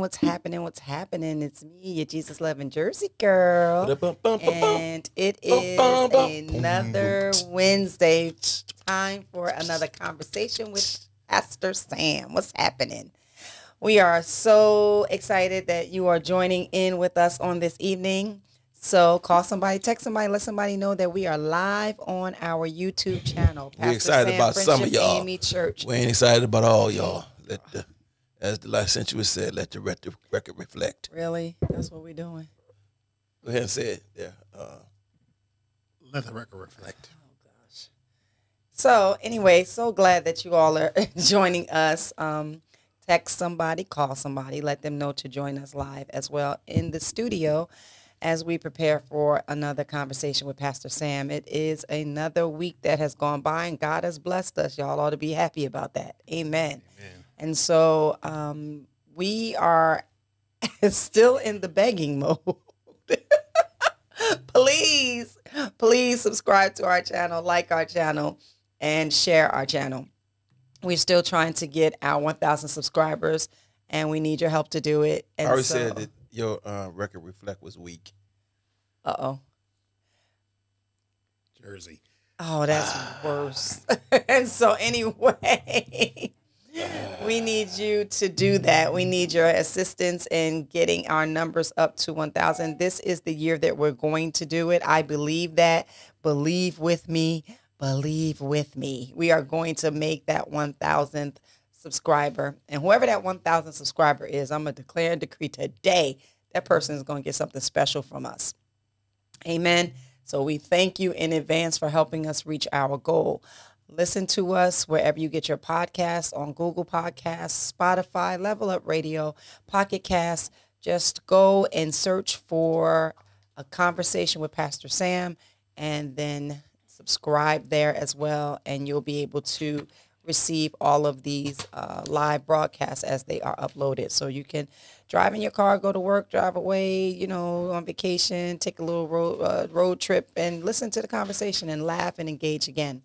What's happening? What's happening? It's me, your Jesus loving Jersey girl. And it is another Wednesday. Time for another conversation with Pastor Sam. What's happening? We are so excited that you are joining in with us on this evening. So call somebody, text somebody, let somebody know that we are live on our YouTube channel. We're excited Sam about some of y'all. AME Church. We ain't excited about all y'all. Let the, as the last century said, let the record reflect. Really? That's what we're doing. Go ahead and say it there. Uh, Let the record reflect. Oh, gosh. So anyway, so glad that you all are joining us. Um, text somebody, call somebody, let them know to join us live as well in the studio as we prepare for another conversation with Pastor Sam. It is another week that has gone by and God has blessed us. Y'all ought to be happy about that. Amen. And so um, we are still in the begging mode. please, please subscribe to our channel, like our channel, and share our channel. We're still trying to get our 1,000 subscribers, and we need your help to do it. I already so, said that your uh, record reflect was weak. Uh oh. Jersey. Oh, that's worse. and so, anyway, we need you to do that. We need your assistance in getting our numbers up to 1,000. This is the year that we're going to do it. I believe that. Believe with me. Believe with me. We are going to make that 1,000th subscriber. And whoever that 1,000 subscriber is, I'm going to declare and decree today that person is going to get something special from us. Amen. So we thank you in advance for helping us reach our goal. Listen to us wherever you get your podcasts on Google Podcasts, Spotify, Level Up Radio, Pocket Cast. Just go and search for a conversation with Pastor Sam and then subscribe there as well. And you'll be able to receive all of these uh, live broadcasts as they are uploaded. So you can drive in your car, go to work, drive away, you know, on vacation, take a little road, uh, road trip and listen to the conversation and laugh and engage again.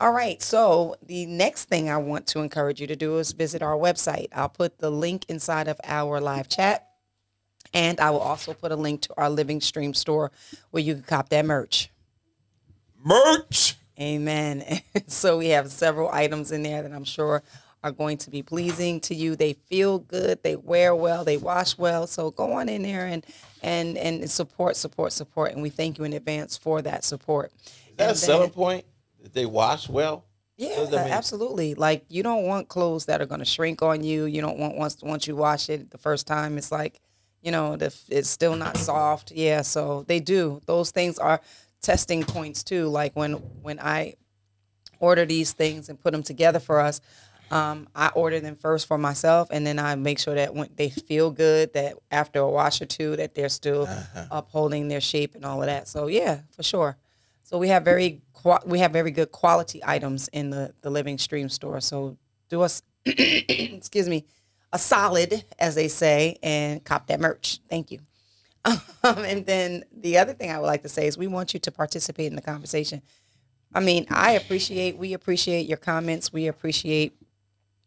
All right, so the next thing I want to encourage you to do is visit our website. I'll put the link inside of our live chat. And I will also put a link to our Living Stream store where you can cop that merch. Merch! Amen. so we have several items in there that I'm sure are going to be pleasing to you. They feel good, they wear well, they wash well. So go on in there and and and support, support, support. And we thank you in advance for that support. Is that a And selling point? They wash well? Yeah, absolutely. Like you don't want clothes that are going to shrink on you. You don't want once once you wash it the first time, it's like, you know, the, it's still not soft. Yeah, so they do. Those things are testing points too. Like when when I order these things and put them together for us, um, I order them first for myself, and then I make sure that when they feel good, that after a wash or two, that they're still upholding their shape and all of that. So yeah, for sure. So we have very we have very good quality items in the the Living Stream store. So do us, excuse me, a solid, as they say, and cop that merch. Thank you. Um, and then the other thing I would like to say is we want you to participate in the conversation. I mean, I appreciate, we appreciate your comments. We appreciate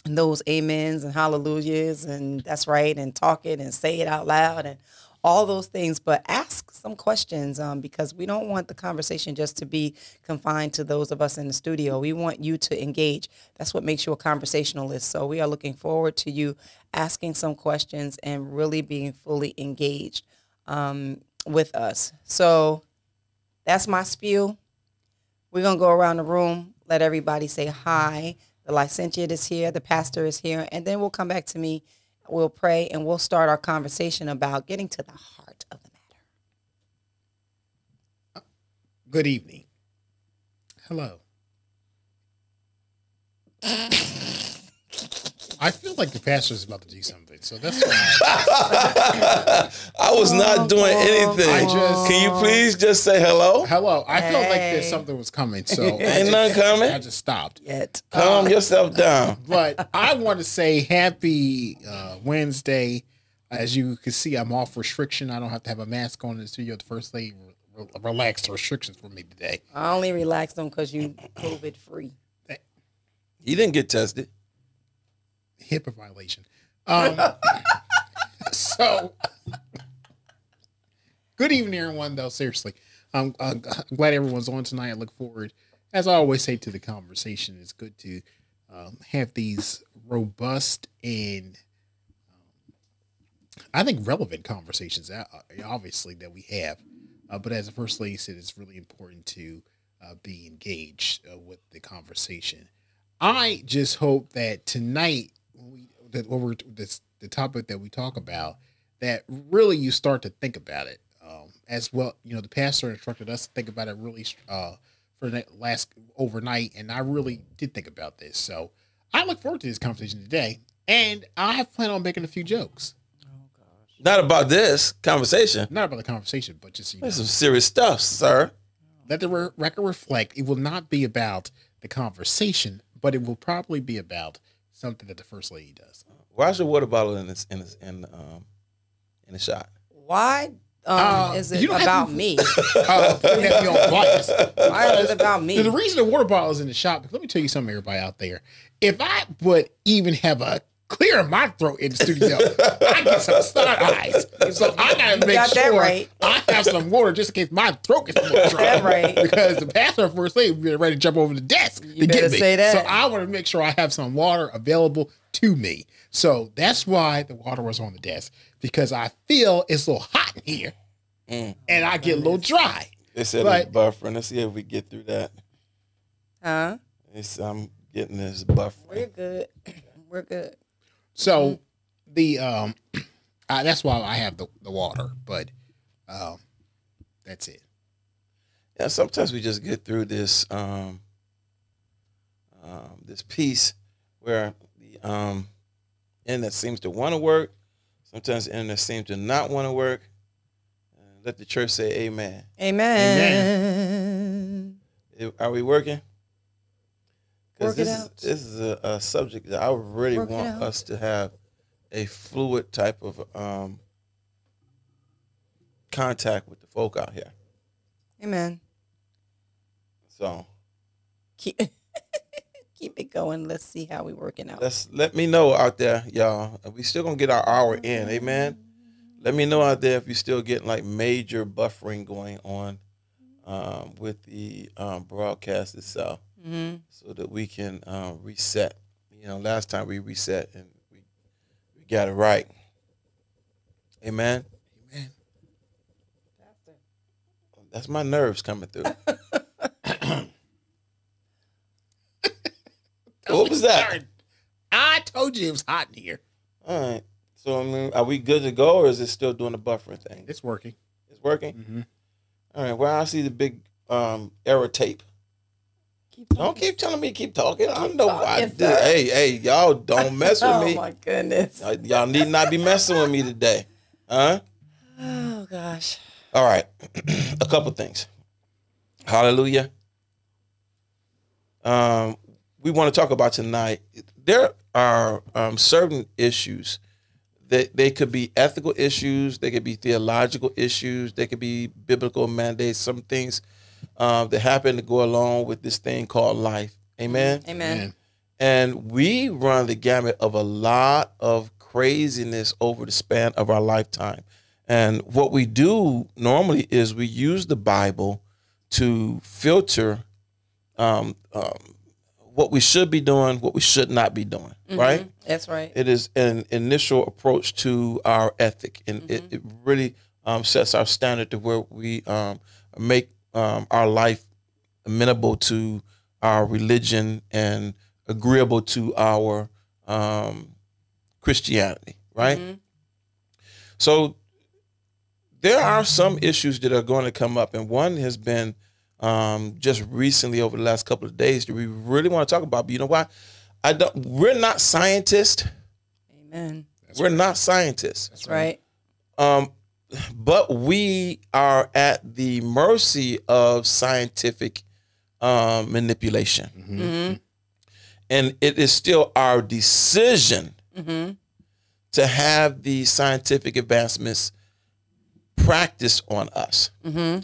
those amens and hallelujahs and that's right and talk it and say it out loud and all those things. But ask some questions um, because we don't want the conversation just to be confined to those of us in the studio. We want you to engage. That's what makes you a conversationalist. So we are looking forward to you asking some questions and really being fully engaged um, with us. So that's my spiel. We're going to go around the room, let everybody say hi. The licentiate is here, the pastor is here, and then we'll come back to me. We'll pray and we'll start our conversation about getting to the heart of the matter. Good evening. Hello. I feel like the pastor is about to do something, so that's why. I was not doing anything. I just- Can you please just say hello? Hello. I felt like there's something was coming, so Ain't just- nothing coming? I just stopped. Yet. Calm yourself down. But I want to say happy uh, Wednesday. As you can see, I'm off restriction. I don't have to have a mask on in the studio. The first lady re- relaxed the restrictions for me today. I only relaxed them because you COVID free. He didn't get tested. HIPAA violation. Um, so, good evening, everyone. Though seriously, I'm, I'm glad everyone's on tonight. I look forward, as I always say, to the conversation. It's good to um, have these robust and um, I think relevant conversations. uh, Obviously, that we have, uh, but as the first lady said, it's really important to uh, be engaged uh, with the conversation. I just hope that tonight, we that what we're this the topic that we talk about, that really you start to think about it um, as well. You know, the pastor instructed us to think about it really uh, for the last overnight, and I really did think about this. So I look forward to this conversation today, and I have planned on making a few jokes, Oh, gosh. Not about this conversation. not about the conversation, but just you know, some serious stuff, sir. let the re- record reflect. It will not be about the conversation, but it will probably be about something that the first lady does. Why's your water bottle in this in this in um in the shot? Why um, Uh, is it don't about to- me? Uh, putting that on. Why is it about me? The reason the water bottle is in the shop, let me tell you something, everybody out there. If I would even have a clear in my throat in the studio, I get some snot eyes. So I gotta make got sure right. I have some water just in case my throat gets a little dry. that right. Because the pastor first lady will be ready to jump over the desk to better get me. say that. So I want to make sure I have some water available to me. So that's why the water was on the desk because I feel it's a little hot in here, Mm. and I get a little dry. They said Right. it's buffering. Let's see if we get through that. Huh? It's, I'm getting this buffering. We're good. We're good. So the um, I, that's why I have the, the water, but um, that's it. Yeah, sometimes we just get through this um, um, this piece where the um, internet seems to want to work. Sometimes the internet seems to not want to work. Uh, let the church say Amen. Amen. If- Are we working? Work this. Is, this is a, a subject that I really Work want us to have a fluid type of um, contact with the folk out here. Amen. So Keep keep it going. Let's see how we're working out. let's let me know out there, y'all. We still gonna get our hour in, amen. Let me know out there if you're still getting like major buffering going on um, with the um, broadcast itself, hmm so that we can um, reset. You know, last time we reset and we we got it right. Amen. Amen. That's my nerves coming through. what was that? I told you it was hot in here. All right. So I mean, are we good to go, or is it still doing the buffering thing? It's working. It's working. Mm-hmm. All right. Well, I see the big um error tape. Keep Don't keep telling me to keep talking. I know I talking, did. sir. Hey, hey, y'all don't mess with me. Oh my goodness. Y'all need not be messing with me today. Huh? Oh gosh. All right. A couple things. Hallelujah. Um, we want to talk about tonight. There are um, certain issues that they could be ethical issues, they could be theological issues, they could be biblical mandates. Some things um, that happen to go along with this thing called life. Amen. Amen. Man. And we run the gamut of a lot of craziness over the span of our lifetime. And what we do normally is we use the Bible to filter um, um, what we should be doing, what we should not be doing, right? That's right. It is an initial approach to our ethic, and it, it really um, sets our standard to where we um, make um, our life amenable to our religion and agreeable to our um, Christianity, right? Mhm. So there are some issues that are going to come up, and one has been um, just recently over the last couple of days that we really want to talk about. But you know why? I don't. We're not scientists. Amen. we're not scientists. That's right. Um, but we are at the mercy of scientific um, manipulation, Mm-hmm. and it is still our decision Mm-hmm. to have these scientific advancements practiced on us. Mm-hmm.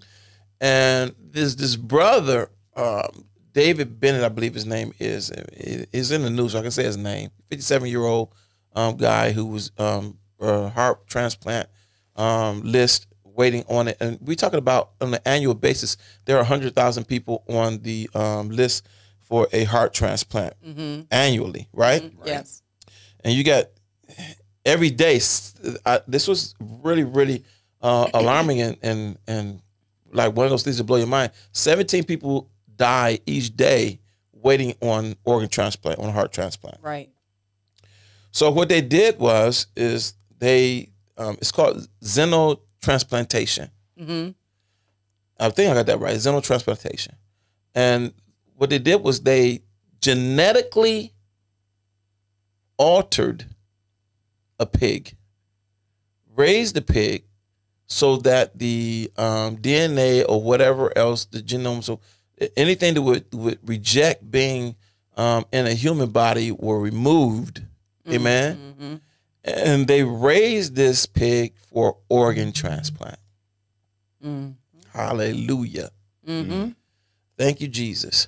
And this this brother, um, David Bennett, I believe his name is, is in the news. So I can say his name. Fifty seven year old um, guy who was um, a heart transplant um, list waiting on it, and we're talking about on an annual basis there are hundred thousand people on the um, list for a heart transplant annually, right? Yes. and you got every day. I, this was really, really uh, alarming and, and and like one of those things that blow your mind. Seventeen people die each day waiting on organ transplant, on heart transplant. Right. So what they did was is they um, it's called xenotransplantation. Mm-hmm. I think I got that right. Xenotransplantation. And what they did was they genetically altered a pig, raised the pig so that the um, DNA or whatever else, the genome, so anything that would, would reject being um, in a human body were removed. Amen. Mm-hmm. And they raised this pig for organ transplant. Mm-hmm. Hallelujah. Mm-hmm. Thank you, Jesus.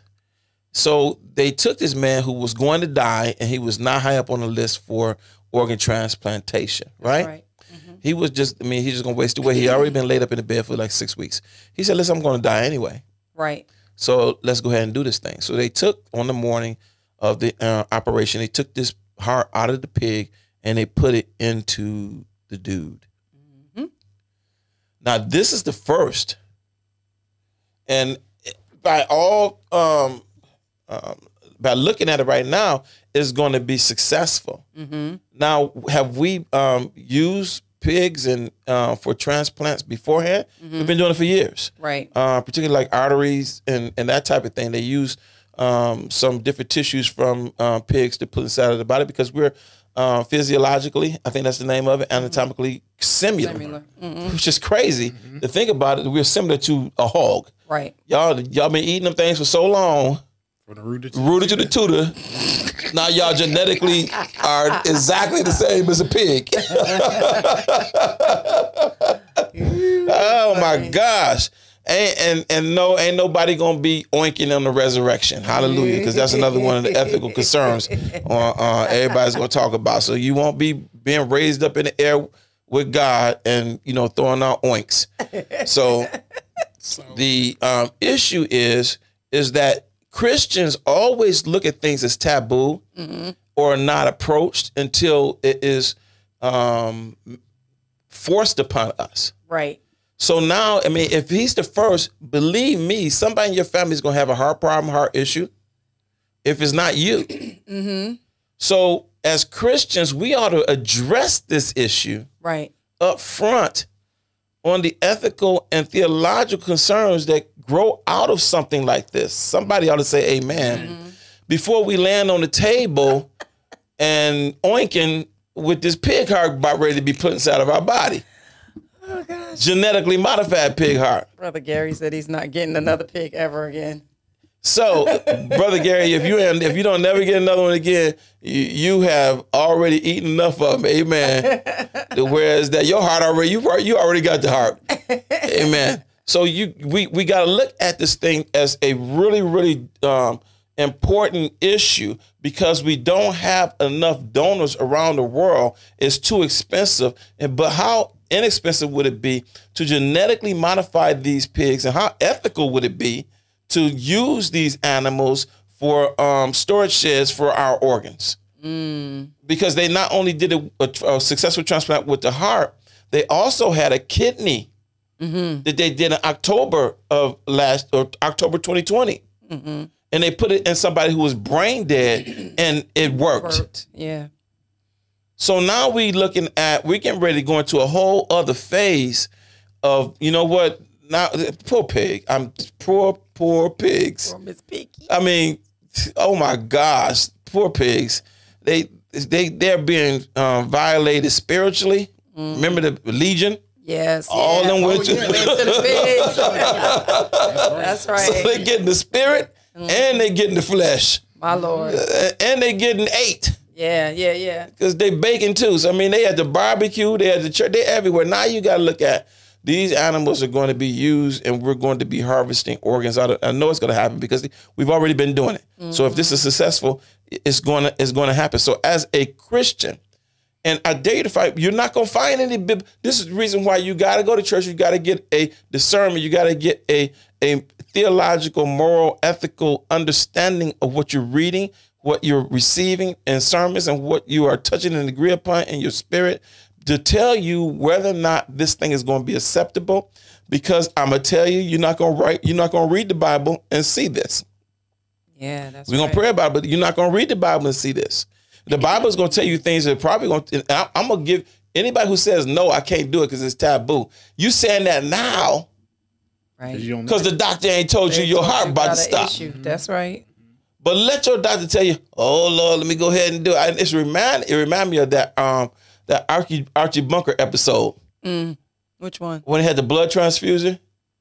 So they took this man who was going to die and he was not high up on the list for organ transplantation, right? Right. He was just, I mean, he's just gonna waste away. He already been laid up in the bed for like six weeks. He said, Listen, I'm gonna die anyway. Right. So let's go ahead and do this thing. So they took on the morning of the uh, operation, they took this heart out of the pig and they put it into the dude. Now this is the first, and by all um, um, by looking at it right now, is going to be successful. Mm-hmm. Now, have we um, used pigs and uh, for transplants beforehand? We've been doing it for years Right. uh, particularly like arteries and, and that type of thing. They use um, some different tissues from uh, pigs to put inside of the body because we're uh, physiologically, I think that's the name of it, anatomically similar, Similar. Mm-hmm. which is crazy to think about it. We're similar to a hog. Right. Y'all, y'all been eating them things for so long, From the rooted to rooted to the tutor. Now y'all genetically are exactly the same as a pig. oh my gosh. And, and and no, ain't nobody gonna be oinking on the resurrection. Hallelujah, because that's another one of the ethical concerns uh, uh, everybody's gonna talk about. So you won't be being raised up in the air with God and you know throwing out oinks. So So the um, issue is is that Christians always look at things as taboo or not approached until it is um, forced upon us. Right. So now, I mean, if he's the first, believe me, somebody in your family is going to have a heart problem, heart issue. If it's not you, Mm-hmm. so as Christians, we ought to address this issue Right. up front on the ethical and theological concerns that grow out of something like this. Somebody ought to say amen before we land on the table and oinking with this pig heart about ready to be put inside of our body. Genetically modified pig heart. Brother Gary said he's not getting another pig ever again. So, brother Gary, if you if you don't never get another one again, you, you have already eaten enough of them. Amen. Whereas that your heart already you you already got the heart. Amen. So you we we got to look at this thing as a really really um, important issue because we don't have enough donors around the world. It's too expensive. And but how inexpensive would it be to genetically modify these pigs, and how ethical would it be to use these animals for um, storage sheds for our organs? Mm. Because they not only did a, a- a successful transplant with the heart, they also had a kidney mm-hmm. that they did in October of last or October 2020. Mm-hmm. And they put it in somebody who was brain dead and it worked. Worked. Yeah. So now we're looking at we're getting ready to go into a whole other phase of you know what now poor pig I'm poor poor pigs Or Miss Pinky. I mean oh my gosh poor pigs they they they're being um, violated spiritually remember the legion Yes. all yeah. them went to Went to the. That's right. so they getting the spirit and they getting the flesh My Lord. And they getting eight Yeah, yeah, yeah. because they baking too. So I mean, they had the barbecue, they had the church, they everywhere. Now you got to look at these animals are going to be used, and we're going to be harvesting organs out of. I know it's going to happen because we've already been doing it. So if this is successful, it's going to it's going to happen. So as a Christian, And I dare you to fight. You're not gonna find any. Bib- this is the reason why you got to go to church. You got to get a discernment. You got to get a a theological, moral, ethical understanding of what you're reading, what you're receiving in sermons, and what you are touching and agree upon in your spirit to tell you whether or not this thing is going to be acceptable. Because I'm gonna tell you, you're not gonna write. You're not gonna read the Bible and see this. Yeah, that's We're gonna right. pray about it, but you're not gonna read the Bible and see this. The Bible is gonna tell you things that probably gonna. I- I'm gonna give anybody who says no, I can't do it because it's taboo. You saying that now Right. You don't know. because the doctor ain't told you your heart you about to stop. issue. Mm-hmm. That's right. But let your doctor tell you, oh Lord, let me go ahead and do it. And it's remind it remind me of that um that Archie Archie Bunker episode Which one? when he had the blood transfusion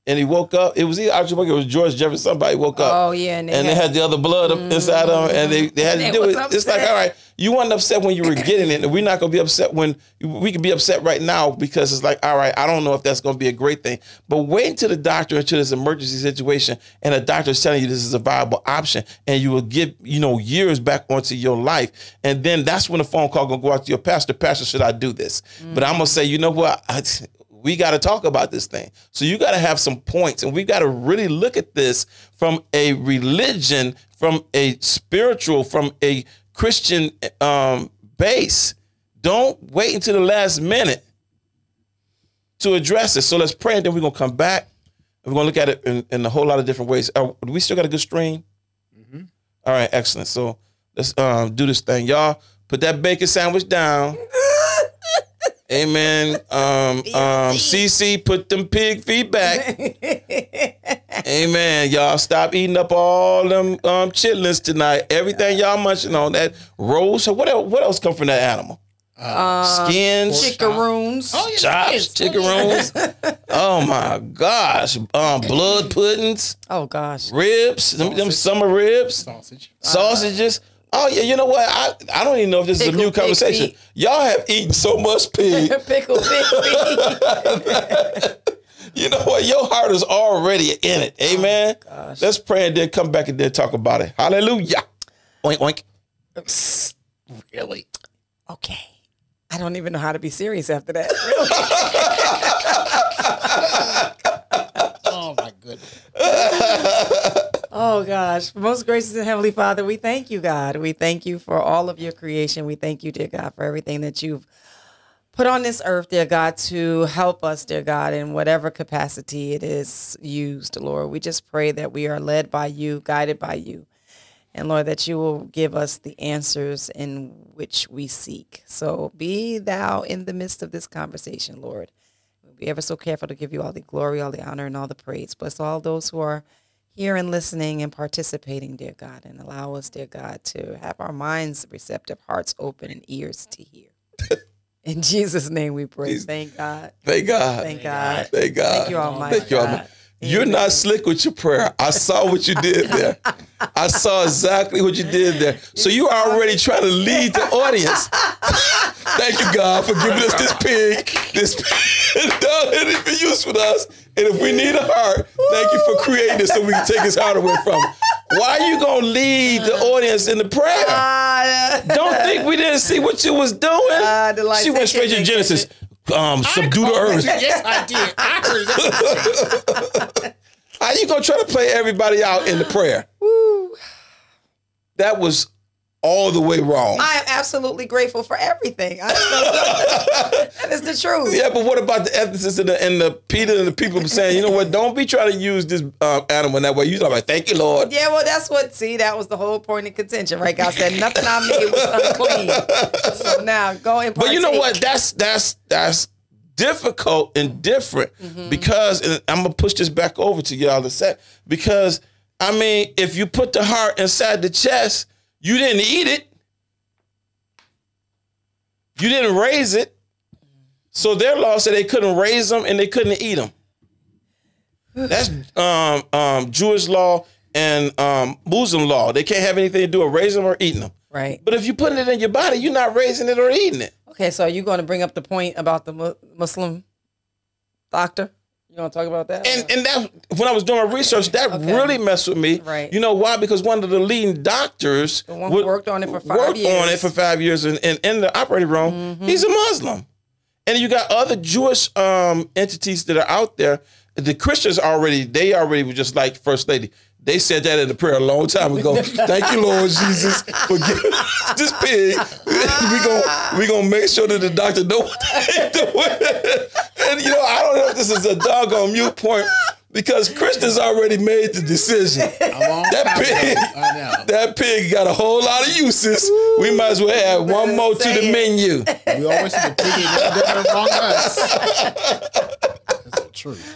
and he woke up. It was either Archie Bunker, it was George Jefferson. Somebody woke up. Oh yeah, and they, and they had, had the other blood up inside of them, and they, they had to do it. It's like, all right, you weren't upset when you were getting it, and we're not gonna be upset when we can be upset right now because it's like, all right, I don't know if that's gonna be a great thing, but wait until the doctor into this emergency situation, and the doctor is telling you this is a viable option, and you will get you know years back onto your life, and then that's when the phone call gonna go out to your pastor. Pastor, should I do this? But I'm gonna say, you know what? I, we got to talk about this thing. So you got to have some points, and we got to really look at this from a religion, from a spiritual, from a Christian um, base. Don't wait until the last minute to address it. So let's pray, and then we're gonna come back. And we're gonna look at it in, in a whole lot of different ways. Uh, do we still got a good stream? All right, excellent. So let's um, do this thing, y'all. Put that bacon sandwich down. Amen. Um, um, CC, put them pig feet back. Amen. Y'all stop eating up all them um chitlins tonight. Everything y'all munching on that rolls. So what else? What else come from that animal? Skins, chickaroons. Oh, yeah, chops, yes. chicken rolls. oh my gosh. Um, blood puddings, Oh gosh. ribs, them, them summer ribs sausage. sausages. Oh yeah, you know what? I, I don't even know if this is a new conversation. feet. Y'all have eaten so much pig. Pickle pig feet. You know what? Your heart is already in it. Oh, Amen. Let's pray and then come back and then talk about it. Hallelujah. Oink oink. Really? okay. I don't even know how to be serious after that. Really. Oh my goodness. Oh gosh. Most gracious and heavenly Father, we thank you, God. We thank you for all of your creation. We thank you, dear God, for everything that you've put on this earth, dear God, to help us, dear God, in whatever capacity it is used, Lord. We just pray that we are led by you, guided by you. And Lord, that you will give us the answers in which we seek. So be thou in the midst of this conversation, Lord. We'll be ever so careful to give you all the glory, all the honor, and all the praise. Bless all those who are here and listening and participating, dear God, and allow us, dear God, to have our minds receptive, hearts open, and ears to hear. In Jesus' name we pray. Jesus. Thank God. Thank God. Thank God. Thank God. Thank you, Almighty Thank you, God. Almighty. You're not slick with your prayer. I saw what you did there. I saw exactly what you did there. So you are already trying to lead the audience. Thank you, God, for giving us this pig. This pig. no, it be useful to us. And if we need a heart, thank you for creating it so we can take his heart away from him. Why are you gonna lead the audience in the prayer? Ah, Don't think we didn't see what you was doing. The light she went straight to Genesis. Um, subdue the earth. Yes, I did. I heard that. How you gonna try to play everybody out in the prayer? That was all the way wrong. I am absolutely grateful for everything. I that is the truth. yeah, but what about the ethicists and the, and the Peter and the people saying, you know what? Don't be trying to use this um, animal in that way. You talk about, thank you, Lord. Yeah, well, that's what. See, that was the whole point of contention, right? God said nothing I made was unclean. So now go and. But you know what? That's that's that's difficult and different Mm-hmm. because and I'm gonna push this back over to y'all to say because I mean, if you put the heart inside the chest, you didn't eat it, you didn't raise it. So their law said they couldn't raise them and they couldn't eat them. That's um, um, Jewish law and um, Muslim law. They can't have anything to do with raising them or eating them. Right. But if you put it in your body, you're not raising it or eating it. Okay, so are you going to bring up the point about the Muslim doctor? You want to talk about that? And and that when I was doing my research, that Okay. really messed with me. Right. You know why? Because one of the leading doctors The one who worked on it for five worked on it years. Mm-hmm. for five years, and, and in the operating room, he's a Muslim. And you got other Jewish um, entities that are out there. The Christians already, they already were just like First Lady. They said that in the prayer a long time ago. Thank you, Lord Jesus, for giving this pig. we gonna we gonna make sure that the doctor know what doing. And you know, I don't know if this is a doggone mute point because Christians already made the decision. That pig, ago. I know. that pig got a whole lot of uses. We might as well add one more to the menu. We always say the pig ain't never done it among us. That's the truth.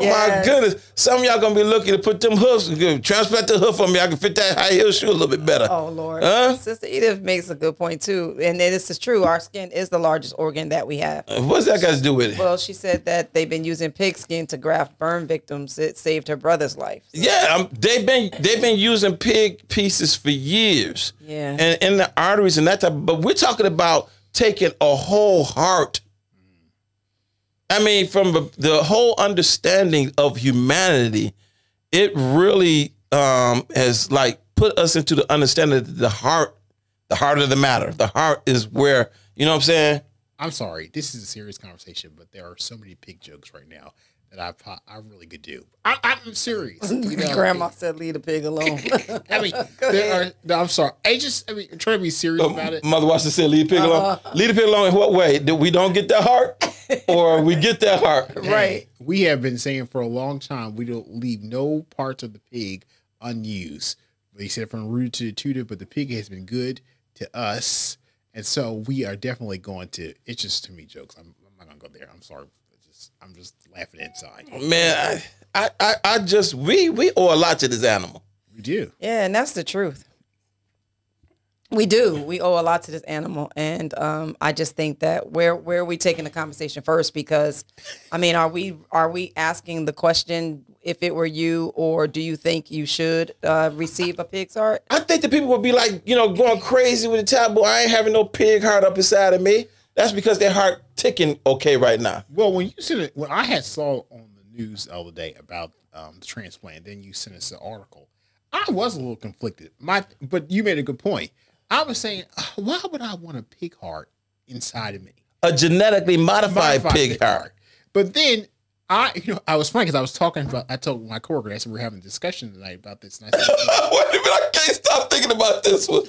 Oh my goodness! Some of y'all gonna be looking to put them hoofs, transplant the hoof on me. I can fit that high heel shoe a little bit better. Oh Lord, Huh? Sister Edith makes a good point too, and this is true. Our skin is the largest organ that we have. What's that got to do with it? Well, she said that they've been using pig skin to graft burn victims. It saved her brother's life. Yeah, um, they've been they've been using pig pieces for years. Yeah. and in the arteries and that type. But we're talking about taking a whole heart. I mean, from the, whole understanding of humanity, it really um, has like put us into the understanding that the heart, the heart of the matter, the heart is where you know what I'm saying. I'm sorry. This is a serious conversation, but there are so many pig jokes right now that I po- I really could do. I, I'm serious. You know? Grandma said, "Leave the pig alone." I mean, there are. No, I'm sorry. I just. I mean, try to be serious about it. Mother Washington said, "Leave the pig alone." Uh-huh. Leave the pig alone in what way? That we don't get that heart, or we get that heart? right. We have been saying for a long time we don't leave no parts of the pig unused. They said from root to tutor, but the pig has been good to us, and so we are definitely going to. It's just to me jokes. I'm, I'm not gonna go there. I'm sorry. It's just, I'm just laughing inside. Man, I, I, I, I just we we owe a lot to this animal. We do. Yeah, and that's the truth. We do. We owe a lot to this animal, and um, I just think that where where are we taking the conversation first? Because, I mean, are we are we asking the question if it were you, or do you think you should uh, receive a pig's heart? I think the people would be like, you know, going crazy with the taboo. I ain't having no pig heart up inside of me. That's because their heart ticking okay right now. Well, when you sent it, when I had saw on the news the other day about um, the transplant, then you sent us an article. I was a little conflicted. My, but you made a good point. I was saying, uh, why would I want a pig heart inside of me? A genetically modified, Modified pig, heart. But then I, you know, I was funny because I was talking about. I told my coworker, I said we are having a discussion tonight about this, and I said, Wait a minute, I can't stop thinking about this one.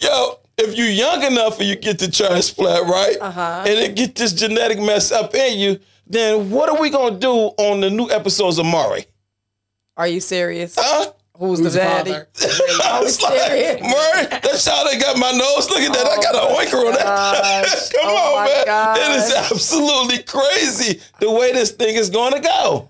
Yo, if you're young enough and you get the transplant, right? Uh-huh. And it get this genetic mess up in you, then what are we gonna do on the new episodes of Maury? Are you serious? Huh? Who's, "Who's the the daddy? father?" I was like. Maury, that child ain't got my nose. Look at that. I oh got a oinker on that. Come Oh on, my man. It is absolutely crazy the way this thing is going to go.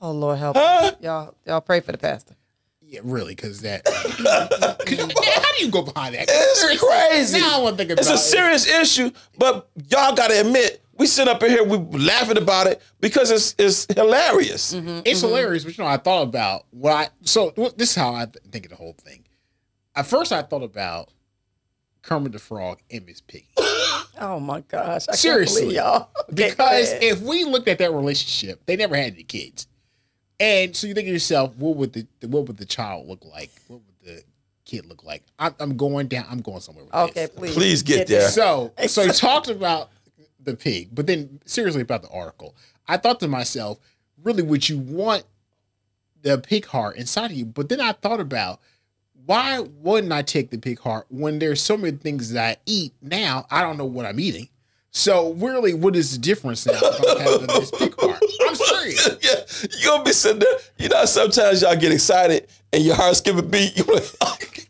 Oh Lord, help Huh? us. y'all! Y'all pray for the pastor. "Yeah, really?" Because that. 'cause you- how do you go behind that? It's crazy. Now I want to think about It's a it. serious issue, but y'all got to admit, we sit up in here, we laughing about it because it's it's hilarious. Mm-hmm, it's mm-hmm. hilarious, but you know, I thought about what I so well, this is how I th- think of the whole thing. At first, I thought about Kermit the Frog and Miss Piggy Oh my gosh! I Seriously. can't y'all. Okay, because ahead. if we looked at that relationship, they never had any kids, and so you think to yourself, what would the what would the child look like? What would the kid look like? I'm, I'm going down. I'm going somewhere with okay, this. please, Please get there. So, so he talked about the pig, but then seriously about the article. I thought to myself, really, would you want the pig heart inside of you? But then I thought about why wouldn't I take the pig heart when there's so many things that I eat now? I don't know what I'm eating. So really, what is the difference now if I'm having this pig heart? I'm serious. yeah, you gonna be sitting there. You know, sometimes y'all get excited and your heart skip a beat. You like,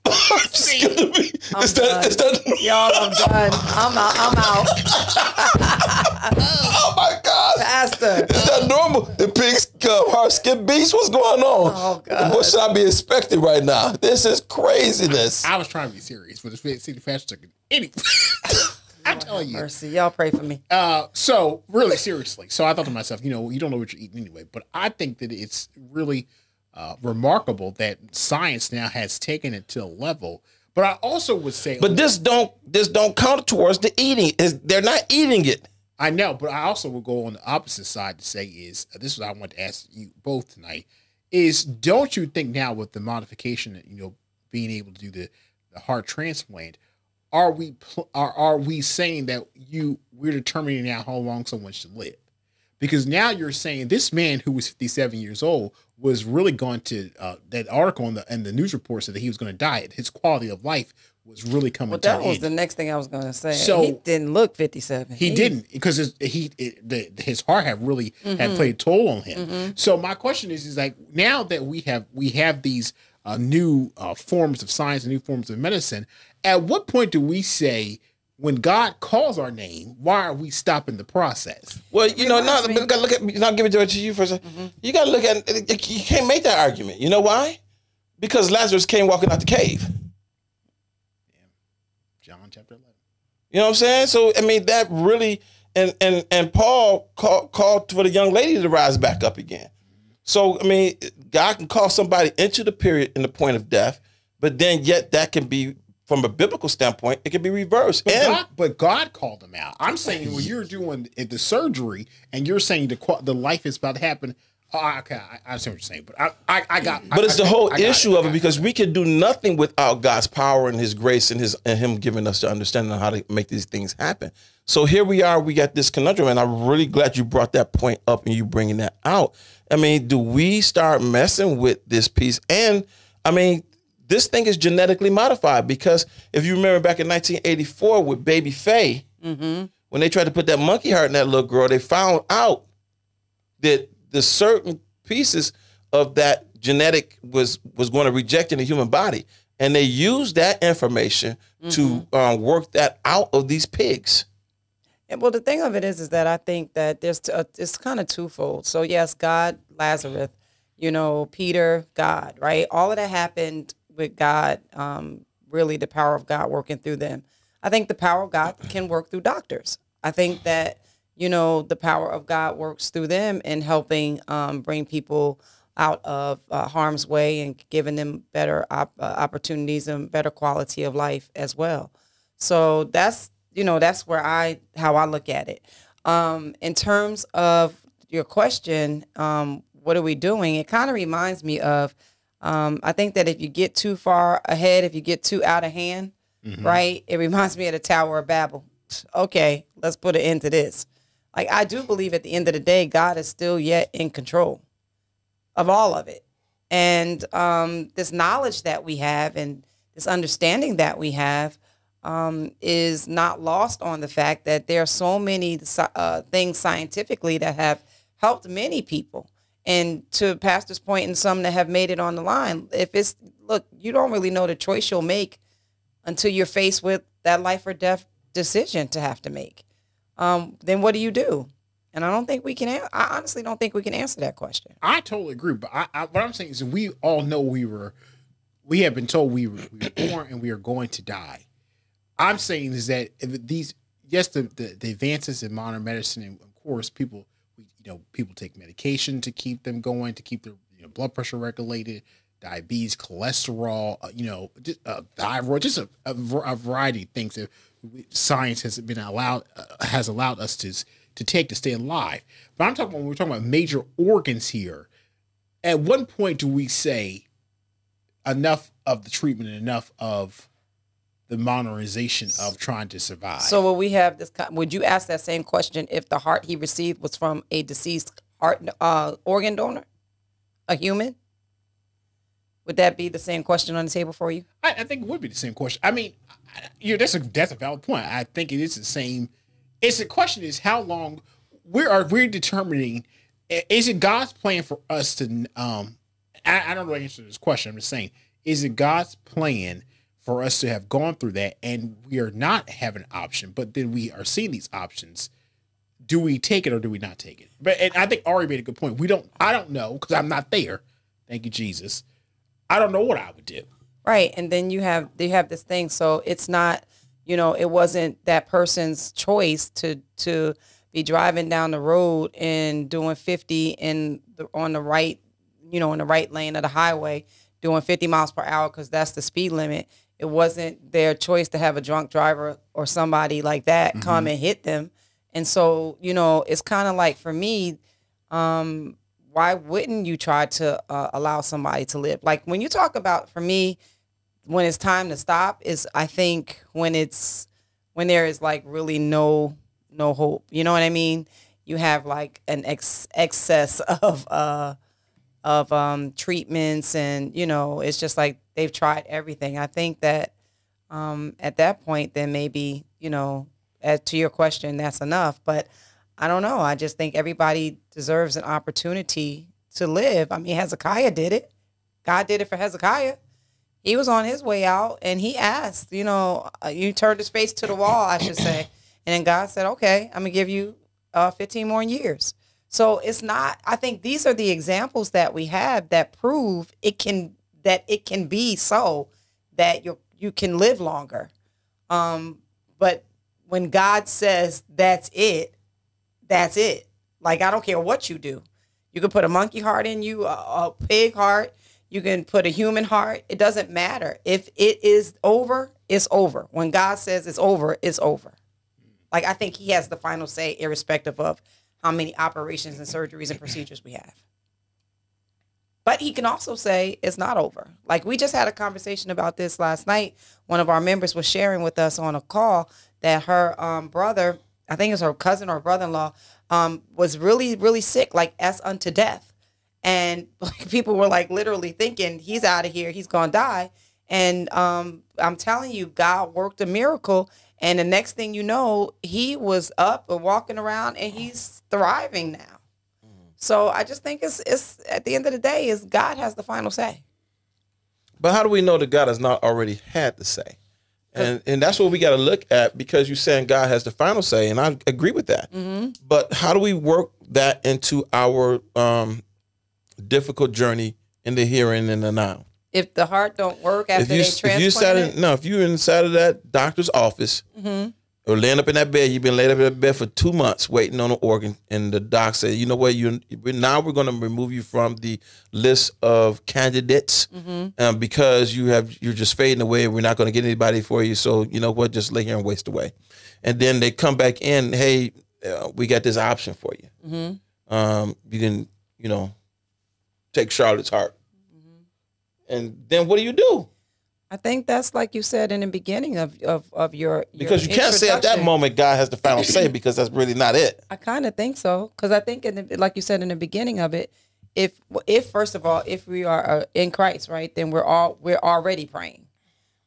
heart skip the beat. Is that, is that, y'all, I'm done. I'm out. I'm out. oh my God. Pastor. Is that normal? The pig's uh, heart skip beats? What's going on? Oh, God. What should I be expecting right now? This is craziness. I was trying to be serious, but the city fashion took it. Anyway, I'm telling you. Mercy, y'all pray for me. Uh, so really seriously, so I thought to myself, you know, you don't know what you're eating anyway. But I think that it's really uh, remarkable that science now has taken it to a level. But I also would say, But this don't this don't count towards the eating. Is they're not eating it. I know, but I also will go on the opposite side to say is uh, this is what I want to ask you both tonight is don't you think now with the modification you know being able to do the, the heart transplant are we pl- are, are we saying that you we're determining now how long someone should live because now you're saying this man who was 57 years old was really going to uh, that article in the and the news report said that he was going to die his quality of life was really coming Well, to that was end. the next thing I was going to say. So- he didn't look 57. He didn't because his, he it, the, his heart had really had played toll on him. So my question is, is like now that we have we have these uh, new uh, forms of science and new forms of medicine, at what point do we say when God calls our name, why are we stopping the process? Well, you know, now reminds me- you gotta look at. not give it to you for a 2nd You got to look at. You can't make that argument. You know why? Because Lazarus came walking out the cave. John chapter eleven. You know what I'm saying? So I mean, that really and and and Paul called called for the young lady to rise back up again. So I mean, God can call somebody into the period in the point of death, but then yet that can be from a biblical standpoint, it can be reversed. But and God, but God called them out. I'm saying when you're doing the surgery and you're saying the the life is about to happen. Oh, okay, I, I see what you're saying, but I I, I got. But I- it's the whole issue I of it because we can do nothing without God's power and His grace and His and Him giving us the understanding of how to make these things happen. So here we are. We got this conundrum, and I'm really glad you brought that point up and you bringing that out. I mean, do we start messing with this piece? And I mean, this thing is genetically modified because if you remember back in 1984 with Baby Fae, when they tried to put that monkey heart in that little girl, they found out that the certain pieces of that genetic was was going to reject in the human body, and they used that information to um, work that out of these pigs. Yeah, well, the thing of it is, is that I think that there's t- uh, it's kind of twofold. So yes, God, Lazarus, you know, Peter, God, right? All of that happened with God. Um, really, the power of God working through them. I think the power of God can work through doctors. I think that you know the power of God works through them in helping um, bring people out of uh, harm's way and giving them better op- uh, opportunities and better quality of life as well. So that's you know that's where I how I look at it. Um, in terms of your question, um, what are we doing? It kind of reminds me of um, I think that if you get too far ahead, if you get too out of hand, right? It reminds me of the Tower of Babel. Okay, let's put an end to this. Like I do believe at the end of the day, God is still yet in control of all of it. And um, this knowledge that we have and this understanding that we have um, is not lost on the fact that there are so many uh, things scientifically that have helped many people. And to Pastor's point, and some that have made it on the line, if it's look, you don't really know the choice you'll make until you're faced with that life or death decision to have to make. Um, then what do you do? And I don't think we can. I honestly don't think we can answer that question. I totally agree, but I, I, what I'm saying is we all know we were, we have been told we were, we were born and we are going to die. I'm saying is that if these, yes, the, the, the advances in modern medicine, and of course, people, know, people take medication to keep them going, to keep their you know, blood pressure regulated, diabetes, cholesterol, uh, you know, just, uh, thyroid, just a, a, a variety of things that science has been allowed uh, has allowed us to to take to stay alive. But I'm talking when we're talking about major organs here. At one point, do we say enough of the treatment and enough of the modernization of trying to survive? So will we have this? Would you ask that same question if the heart he received was from a deceased heart uh, organ donor, a human? Would that be the same question on the table for you? I, I think it would be the same question. I mean, you know, that's a that's a valid point. I think it is the same. It's the question is how long we are we determining. Is it God's plan for us to? Um, I, I don't know the answer to this question. I'm just saying, is it God's plan for us to have gone through that and we are not having an option, but then we are seeing these options? Do we take it or do we not take it? But and I think Ari made a good point. We don't. I don't know because I'm not there. Thank you, Jesus. I don't know what I would do. Right, and then you have you have this thing. So it's not, you know, it wasn't that person's choice to to be driving down the road and doing fifty in the on the right, you know, in the right lane of the highway, doing fifty miles per hour because that's the speed limit. It wasn't their choice to have a drunk driver or somebody like that come and hit them. And so, you know, it's kind of like for me, um, why wouldn't you try to uh, allow somebody to live? Like when you talk about, for me, when it's time to stop is I think when it's when there is like really no no hope. You know what I mean? You have like an ex- excess of uh of um treatments and you know, it's just like they've tried everything. I think that um at that point then maybe, you know, as to your question, that's enough. But I don't know. I just think everybody deserves an opportunity to live. I mean, Hezekiah did it. God did it for Hezekiah he was on his way out and he asked, you know, uh, you turned his face to the wall, I should say. And then God said, okay, I'm to give you uh, 15 more years. So it's not, I think these are the examples that we have that prove it can, that it can be so that you you can live longer. Um, but when God says that's it, that's it. Like, I don't care what you do. You can put a monkey heart in you, a, a pig heart, you can put a human heart. It doesn't matter. If it is over, it's over. When God says it's over, it's over. Like I think he has the final say, irrespective of how many operations and surgeries and procedures we have. But he can also say it's not over. Like we just had a conversation about this last night. One of our members was sharing with us on a call that her um, brother, I think it was her cousin or brother-in-law, um, was really, really sick, like as unto death and like, people were like literally thinking he's out of here, he's gonna die. And um, I'm telling you, God worked a miracle. And the next thing you know, he was up and walking around, and he's thriving now. So I just think it's it's at the end of the day, is God has the final say. But how do we know that God has not already had the say? And and that's what we got to look at because you're saying God has the final say, and I agree with that. Mm-hmm. But how do we work that into our um, difficult journey in the here and in the now. If the heart don't work after if you, they transplant if you sat in, no, if you're inside of that doctor's office mm-hmm. Or laying up in that bed, you've been laid up in that bed for two months waiting on an organ, and the doc said, you know what, you now we're going to remove you from the list of candidates mm-hmm. um, because you have you're just fading away. We're not going to get anybody for you, so you know what, just lay here and waste away. And then they come back in, hey, uh, we got this option for you. Mm-hmm. Um, you can, you know, take Charlotte's heart. Mm-hmm. And then what do you do? I think that's like you said in the beginning of of, of your, your because you can't say at that moment God has the final say because that's really not it. I kind of think so because I think in the, like you said in the beginning of it, if if first of all if we are uh, in Christ, right, then we're all we're already praying,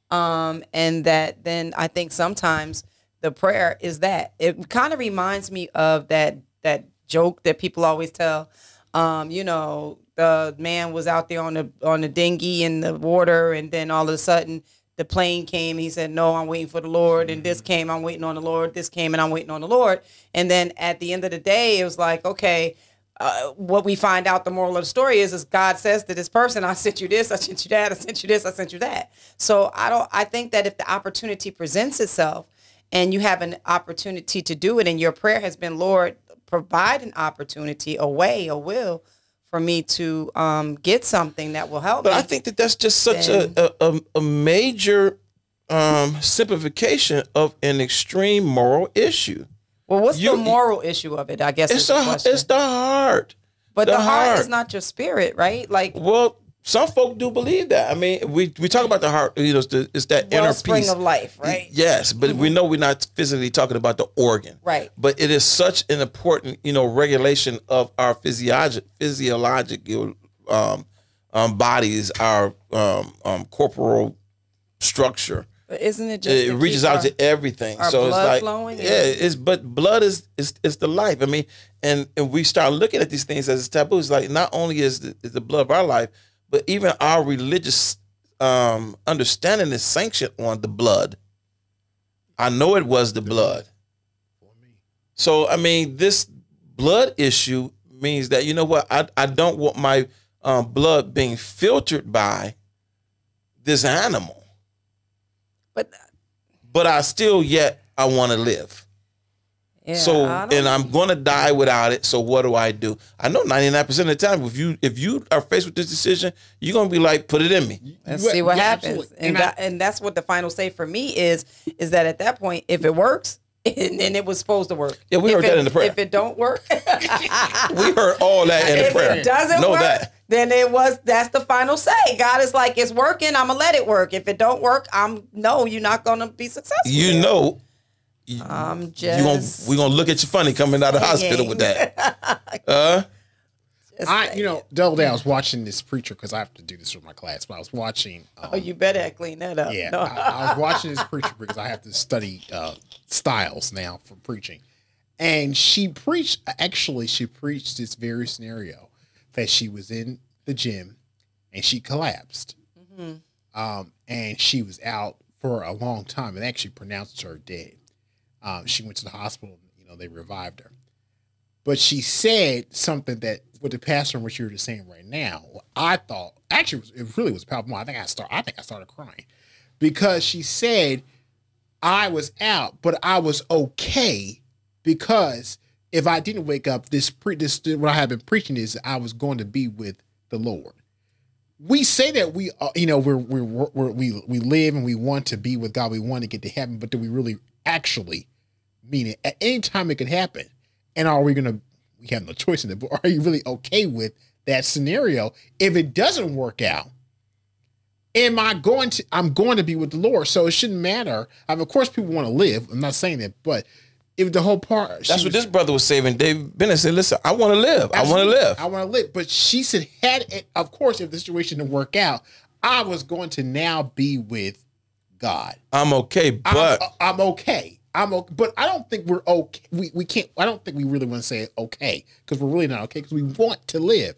um, and that then I think sometimes the prayer is that. It kind of reminds me of that that joke that people always tell, um, you know, the man was out there on the on the dinghy in the water, and then all of a sudden the plane came. He said, "No, I'm waiting for the Lord." And this came, I'm waiting on the Lord. This came, and I'm waiting on the Lord. And then at the end of the day, it was like, okay. Uh, what we find out, the moral of the story is, is God says to this person, "I sent you this, I sent you that, I sent you this, I sent you that." So I don't. I think that if the opportunity presents itself, and you have an opportunity to do it, and your prayer has been, "Lord, provide an opportunity, a way, a will," for me to um, get something that will help. But me, I think that that's just such a, a, a major um, simplification of an extreme moral issue. Well, what's you, the moral issue of it? I guess it's the, a, it's the heart. But the, the heart, heart is not your spirit, right? Like, well, some folk do believe that. I mean, we, we talk about the heart, you know, it's, the, it's that inner spring peace of life, right? Yes, but mm-hmm. we know we're not physically talking about the organ, right? But it is such an important, you know, regulation of our physiologic physiological um, um, bodies, our um, um, corporal structure. But isn't it just it reaches out our, to everything? so it's like flowing? yeah, it's but blood is is is the life. I mean, and and we start looking at these things as taboo. It's like not only is the, is the blood of our life but even our religious um, understanding is sanctioned on the blood. I know it was the blood. So I mean, this blood issue means that you know what I I don't want my um, blood being filtered by this animal. But but I still yet I want to live. Yeah, so and I'm gonna die without it. So what do I do? I know 99 percent of the time, if you if you are faced with this decision, you're gonna be like, put it in me and see what yeah, happens. And and, and that's what the final say for me is is that at that point, if it works, and, and it was supposed to work. Yeah, we If heard it- that in the prayer. If it don't work, We heard all that in the if prayer. it doesn't know work, that. then it was that's the final say. God is like, it's working. I'm gonna let it work. If it don't work, I'm no, you're not gonna be successful. You there. Know, I'm just. you gonna just. we gonna look at you funny coming out of the hospital with that. Uh, just I, saying. you know, double other day I was watching this preacher because I have to do this with my class, but I was watching. Um, Oh, you better clean that up. yeah, No. I, I was watching this preacher because I have to study uh, styles now for preaching, and she preached. Actually, she preached this very scenario that she was in the gym and she collapsed, um, and she was out for a long time, and actually pronounced her dead. Um, she went to the hospital. You know, they revived her, but she said something that what the pastor and what you're just saying right now. I thought actually it really was powerful. I think I start. I think I started crying because she said I was out, but I was okay because if I didn't wake up, this pre this what I have been preaching is I was going to be with the Lord. We say that we, uh, you know, we're, we're, we're we we live and we want to be with God. We want to get to heaven, but do we really actually mean it? At any time, it could happen. And are we gonna? We have no choice in it. But are you really okay with that scenario? If it doesn't work out, am I going to? I'm going to be with the Lord, so it shouldn't matter. I mean, of course, people want to live. I'm not saying that, but if the whole part, that's what was- this brother was saying. Dave Bennett said, "Listen, I want to live. I want to live." I want to live. But she said, had it, of course, if the situation didn't work out, I was going to now be with God. I'm okay, but I'm, I'm okay. I'm okay. But I don't think we're okay. We, we can't, I don't think we really want to say okay because we're really not okay because we want to live.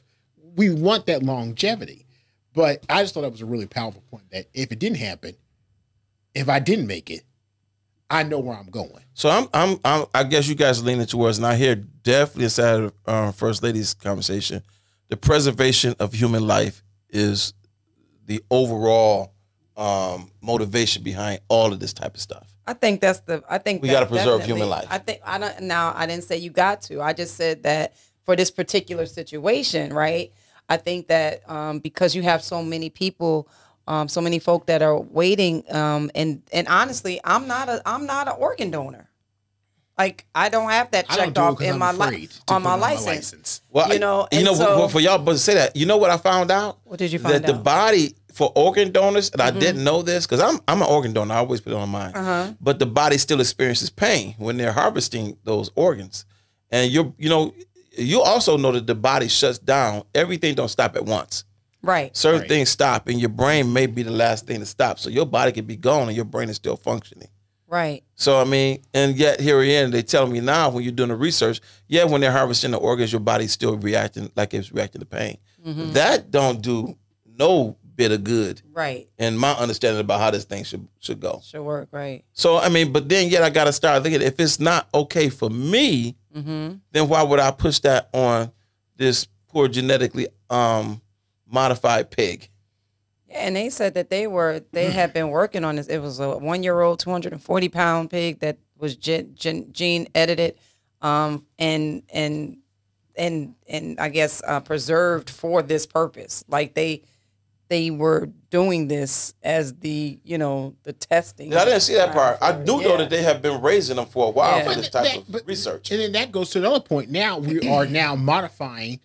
We want that longevity. But I just thought that was a really powerful point that if it didn't happen, if I didn't make it, I know where I'm going. So I'm, I'm, I'm, I guess you guys are leaning towards, and I hear definitely inside of um, First Lady's conversation, the preservation of human life is the overall um, motivation behind all of this type of stuff. I think that's the. I think We gotta preserve human life. I think I don't. Now I didn't say you got to. I just said that for this particular situation, right? I think that um, because you have so many people, um, so many folk that are waiting, um, and and honestly, I'm not a I'm not an organ donor. Like I don't have that checked do it off 'cause in I'm my life on my it license. license. Well, You know, you know, so- for, for y'all, but to say that, you know what I found out? What did you find out that the out? Mm-hmm. body for organ donors, and I didn't know this because I'm I'm an organ donor. I always put it on mine. Uh-huh. But the body still experiences pain when they're harvesting those organs, and you're you know you also know that the body shuts down. Everything don't stop at once. Right. Certain Right. things stop, and your brain may be the last thing to stop. So your body could be gone, and your brain is still functioning. Right. So I mean, and yet here again, they tell me now when you're doing the research, yeah, when they're harvesting the organs, your body's still reacting like it's reacting to pain. Mm-hmm. That don't do no bit of good Right. And my understanding about how this thing should should go. Should work. Right. So I mean, but then yet I gotta start thinking if it's not okay for me, Mm-hmm. then why would I push that on this poor genetically um modified pig? Yeah, and they said that they were they had been working on this. It was a one year old, two hundred and forty pound pig that was gen, gen, gene edited, um, and and and and I guess uh, preserved for this purpose. Like they they were doing this as the you know the testing. I didn't see that part. I do know that they have been raising them for a while Yeah. for this type that- of but- research. And then that goes to another point. Now we are now modifying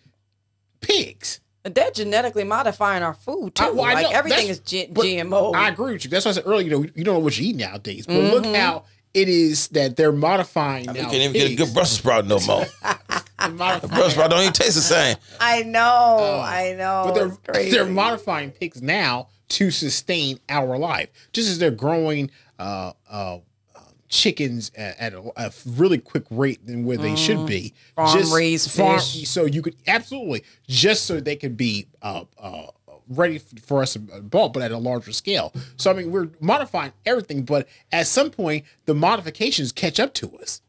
pigs. They're genetically modifying our food too. I- well, I like know, everything is G- GMO. I agree with you. That's why I said earlier. You know, you don't know what you eat nowadays. But Mm-hmm. look how it is that they're modifying You can't even get a good Brussels sprout no more. Brussels sprout don't even taste the same. I know. I know. but they're crazy. they're modifying pigs now to sustain our life, just as they're growing uh, uh, uh, chickens at, at a, a really quick rate than where they should be. Mm-hmm. Farm Just raised farm- fish. So you could absolutely just so they could be uh, uh, ready for us to bulk, but at a larger scale. So I mean, we're modifying everything, but at some point, the modifications catch up to us.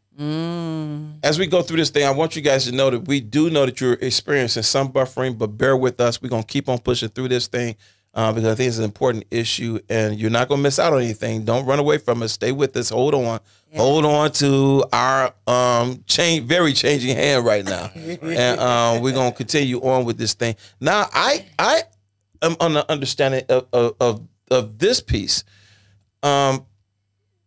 As we go through this thing, I want you guys to know that we do know that you're experiencing some buffering, but bear with us. We're gonna keep on pushing through this thing uh, because I think it's an important issue, and you're not gonna miss out on anything. Don't run away from us. Stay with us. Hold on. Hold on to our um change, very changing hand right now, and um, we're gonna continue on with this thing. Now, I I am on the understanding of of of, of this piece. Um,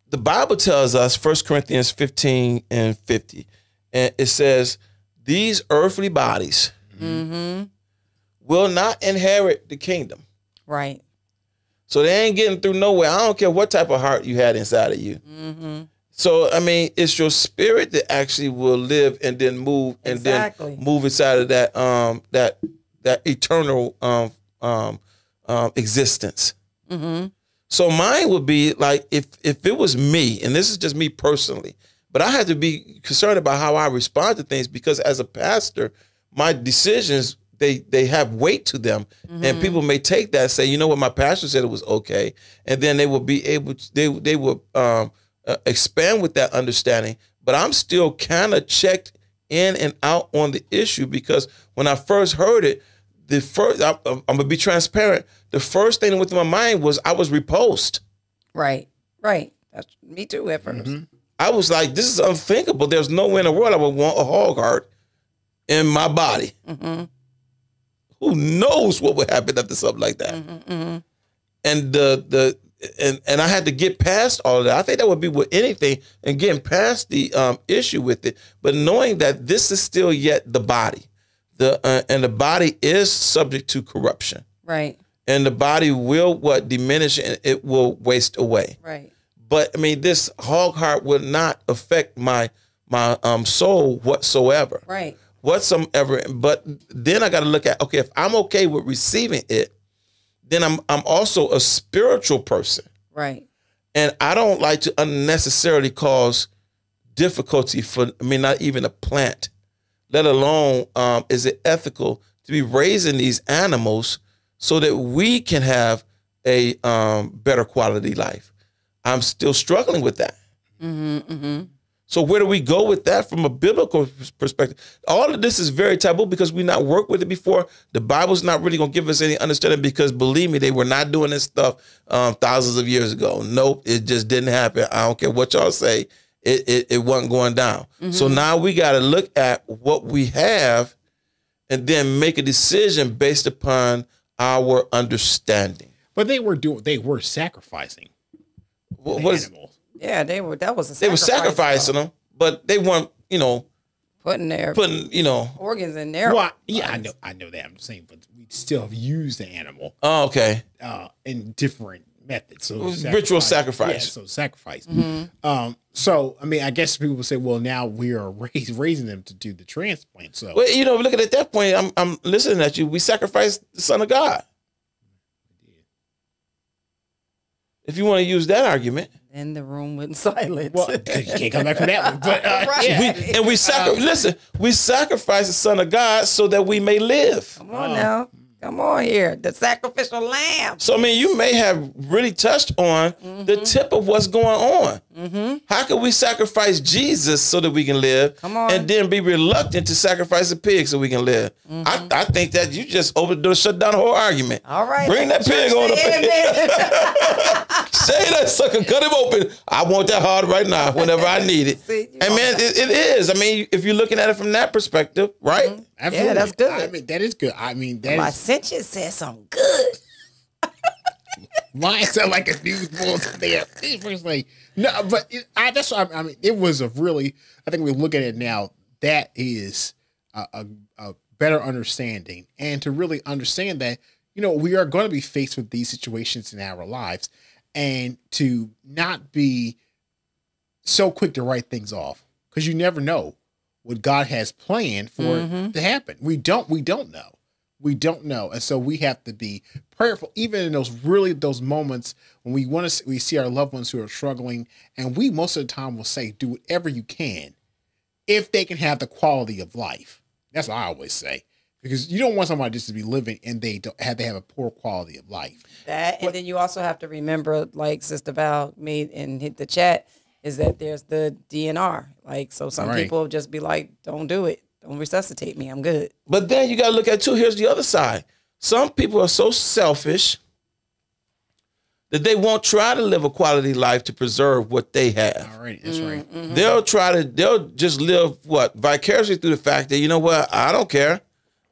the Bible tells us, 1 Corinthians 15 and 50, and it says, These earthly bodies Mm-hmm. will not inherit the kingdom. Right. So they ain't getting through nowhere. I don't care what type of heart you had inside of you. Mm-hmm. So I mean, it's your spirit that actually will live and then move and Exactly. then move inside of that um that that eternal um um, um existence. Mm-hmm. So mine would be like if if it was me, and this is just me personally, but I had to be concerned about how I respond to things because as a pastor, my decisions they they have weight to them, and people may take that say, you know what, my pastor said it was okay, and then they will be able to, they they will um, uh, expand with that understanding. But I'm still kind of checked in and out on the issue because when I first heard it, the first I, I'm gonna be transparent. The first thing that went through my mind was I was repulsed. Right. Right. That's me too at 1st I was like, this is unthinkable. There's no way in the world I would want a hog heart in my body. Mm-hmm. Who knows what would happen after something like that? Mm-hmm. And the the and and I had to get past all of that. I think that would be with anything and getting past the um, issue with it, but knowing that this is still yet the body, the uh, and the body is subject to corruption, Right. and the body will what diminish and it will waste away. Right. But I mean, this hog heart will not affect my my um soul whatsoever, Right. whatsoever. But then I got to look at okay, if I'm okay with receiving it, then I'm I'm also a spiritual person, Right. and I don't like to unnecessarily cause difficulty for I mean, not even a plant, let alone um, is it ethical to be raising these animals so that we can have a um, better quality life. I'm still struggling with that. Mm-hmm. Mm-hmm. So where do we go with that from a biblical perspective? All of this is very taboo because we not worked with it before. The Bible's not really gonna give us any understanding because believe me, they were not doing this stuff um, thousands of years ago. Nope, it just didn't happen. I don't care what y'all say. It it, it wasn't going down. So now we got to look at what we have, and then make a decision based upon our understanding. But they were doing. They were sacrificing What, the what is, animals. Yeah, they were. That was a Sacrifice, they were sacrificing though. them, but they weren't, you know, putting their putting, you know. organs in there. Well, yeah, I know, I know that. I'm saying, but we still have used the animal Oh, okay. uh, in different methods. So Ritual sacrifice. Yeah, so sacrifice. Um, so I mean, I guess people would say, well, now we are raise, raising them to do the transplant. So Well, you know, look at at that point. I'm I'm listening at you. We sacrificed the Son of God. If you want to use that argument, Then the room went silent. well, you can't come back from that one. But uh, Right. yeah, we and we sacri- listen. We sacrifice the Son of God so that we may live. Come on now. Come on here. The sacrificial lamb. So I mean, you may have really touched on the mm-hmm. tip of what's going on. Mm-hmm. How can we sacrifice Jesus so that we can live, Come on. and then be reluctant to sacrifice a pig so we can live? I, mm-hmm. I think that you just opened the door, shut down the whole argument. All right. Bring that pig on up say in here. amen. Say that sucker, cut him open. I want that hard right now, whenever I need it. See, and man, it, it is. I mean, if you're looking at it from that perspective, right? Mm-hmm. absolutely. that's good. I mean, that is good. I mean, that My is sentient said something good. Mine sound like a news bulletin there. It like no, but it, I that's what I, I mean. It was a really. I think we look at it now. That is a, a, a better understanding, and to really understand that you know we are going to be faced with these situations in our lives, and to not be so quick to write things off because you never know what God has planned for it mm-hmm. to happen. We don't. We don't know we don't know and so we have to be prayerful even in those really those moments when we want to we see our loved ones who are struggling and we most of the time will say do whatever you can if they can have the quality of life that's what i always say because you don't want somebody just to be living and they don't have to have a poor quality of life That and then you also have to remember, like Sister Val made and hit the chat, is that there's the DNR. Like so some Right. people just be like, Don't do it. Don't resuscitate me. I'm good. But then you got to look at too. Here's the other side. Some people are so selfish that they won't try to live a quality life to preserve what they have. all right that's right mm-hmm. They'll try to. They'll just live what vicariously through the fact that you know what I don't care.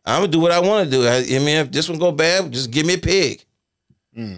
I'm gonna do what I want to do. I, I mean, if this one go bad, just give me a pig. You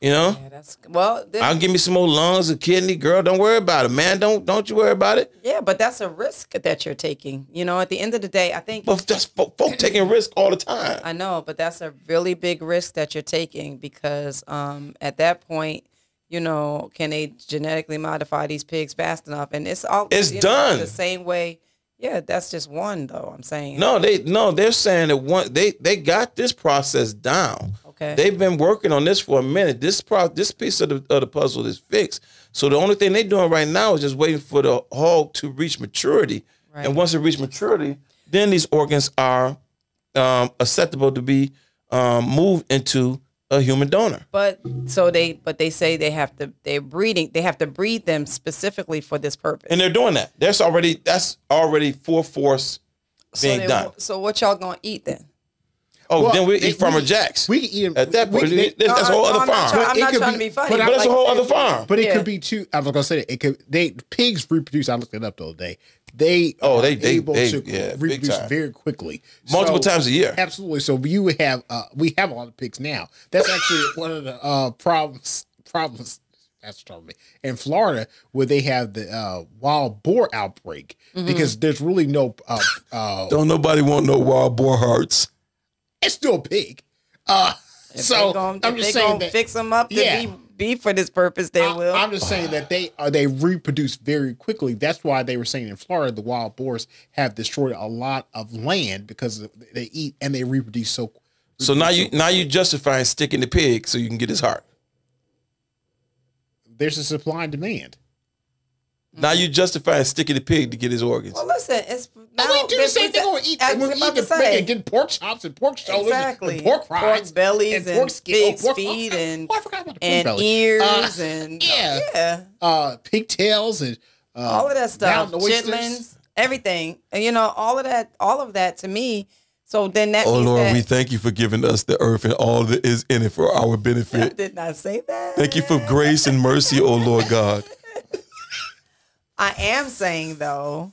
You know, Yeah, that's well. Then, I'll give me some more lungs, a kidney, girl. Don't worry about it, man. Don't don't you worry about it. yeah, but that's a risk that you're taking. You know, at the end of the day, I think But that's folk, folk taking risk all the time. I know, but that's a really big risk that you're taking because um, at that point, you know, can they genetically modify these pigs fast enough? And it's all It's you know, done. the same way. Yeah, that's just one though. I'm saying. No, they no, they're saying that one they they got this process down. Okay. They've been working on this for a minute. This pro this piece of the of the puzzle is fixed. So the only thing they're doing right now is just waiting for the hog to reach maturity. Right. And once it reaches maturity, then these organs are um, acceptable to be um, moved into a human donor. But so they, but they say they have to. They're breeding. They have to breed them specifically for this purpose. And they're doing that. That's already that's already full force so, being they- done. so what y'all gonna eat then? Oh, Well, then we eat Farmer we- Jacks. We can eat them At that we- point, they- that's, that's a whole No, other I'm farm. trying- But I'm it not could trying to be- be funny. but I- But that's a whole other farm. But it Yeah. could be too. I was gonna say that it could. They pigs reproduce. I looked it up the other day. They Oh, are they- they- able they- to yeah, reproduce very quickly, Multiple So- times a year. Absolutely. So you would have. Uh, we have a lot of pigs now. That's actually one of the uh, problems. Problems. That's trouble me in Florida where they have the uh, wild boar outbreak Mm-hmm. because there's really no. Uh, uh, Don't nobody want no wild boar hearts. It's still a pig. Uh, If so they gonna, I'm if just they saying gonna that. fix them up to Yeah. be be for this purpose. They I- will. I'm just saying that they uh, they reproduce very quickly. That's why they were saying in Florida the wild boars have destroyed a lot of land because they eat and they reproduce so. So now you now you justifying sticking the pig so you can get his heart. There's a supply and demand. Now you justifying sticking the pig to get his organs. well, listen, it's now, we do the same thing this- when we eat. I When we eat the pig and get pork chops and pork shoulders Exactly. and pork fries, bellies and, pork skin- oh, pork- feet oh, and oh, I forgot about the pork and belly. ears Uh, and yeah. yeah, uh, pigtails and uh, all of that stuff, mountain oysters. chitlins, everything, and you know, all of that, all of that to me. So then that Oh means Lord, that we thank you for giving us the earth and all that is in it for our I benefit. did not say that. Thank you for grace and mercy, oh Lord God. I am saying though,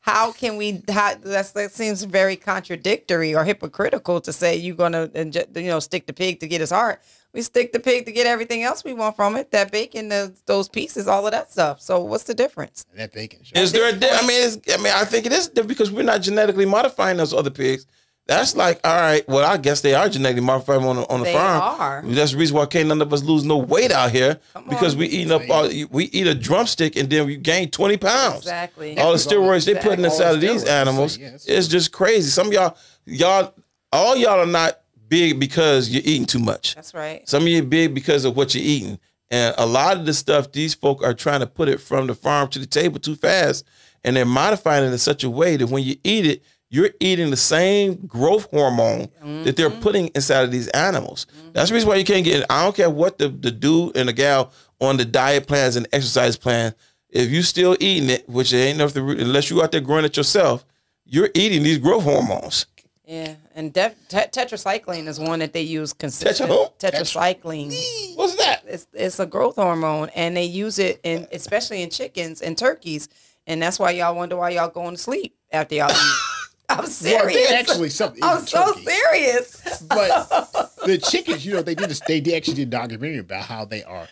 how can we? How, that's, that seems very contradictory or hypocritical to say you're gonna inje- you know stick the pig to get his heart. We stick the pig to get everything else we want from it. That bacon, the, those pieces, all of that stuff. So what's the difference? that bacon. Is there a di- I mean, it's, I mean, I think it is different because we're not genetically modifying those other pigs. That's like, all right, well, I guess they are genetically modified on the, on the They farm. are. That's the reason why can't none of us lose no weight out here Come because on. we eating up all, we eat a drumstick and then we gain 20 pounds. Exactly. All the steroids they putting All the inside of these steroids, animals, yes. it's just crazy. Some of y'all, y'all, all y'all are not big because you're eating too much. That's right. Some of you big because of what you're eating. And a lot of the stuff, these folk are trying to put it from the farm to the table too fast. And they're modifying it in such a way that when you eat it, you're eating the same growth hormone that they're mm-hmm. putting inside of these animals. That's the reason why you can't get. I don't care what the, the dude and the gal on the diet plans and exercise plan, if you still eating it, which it ain't enough to, unless you out there growing it yourself, you're eating these growth hormones. Yeah, and def- te- tetracycline is one that they use consistent. who? Tetracycline. What's that? It's it's a growth hormone, and they use it in especially in chickens and turkeys, and that's why y'all wonder why y'all going to sleep after y'all eat. I'm Well, serious. there's actually something. in I'm so turkey. serious. But the chickens, you know, they did this, they did actually did a documentary about how they are.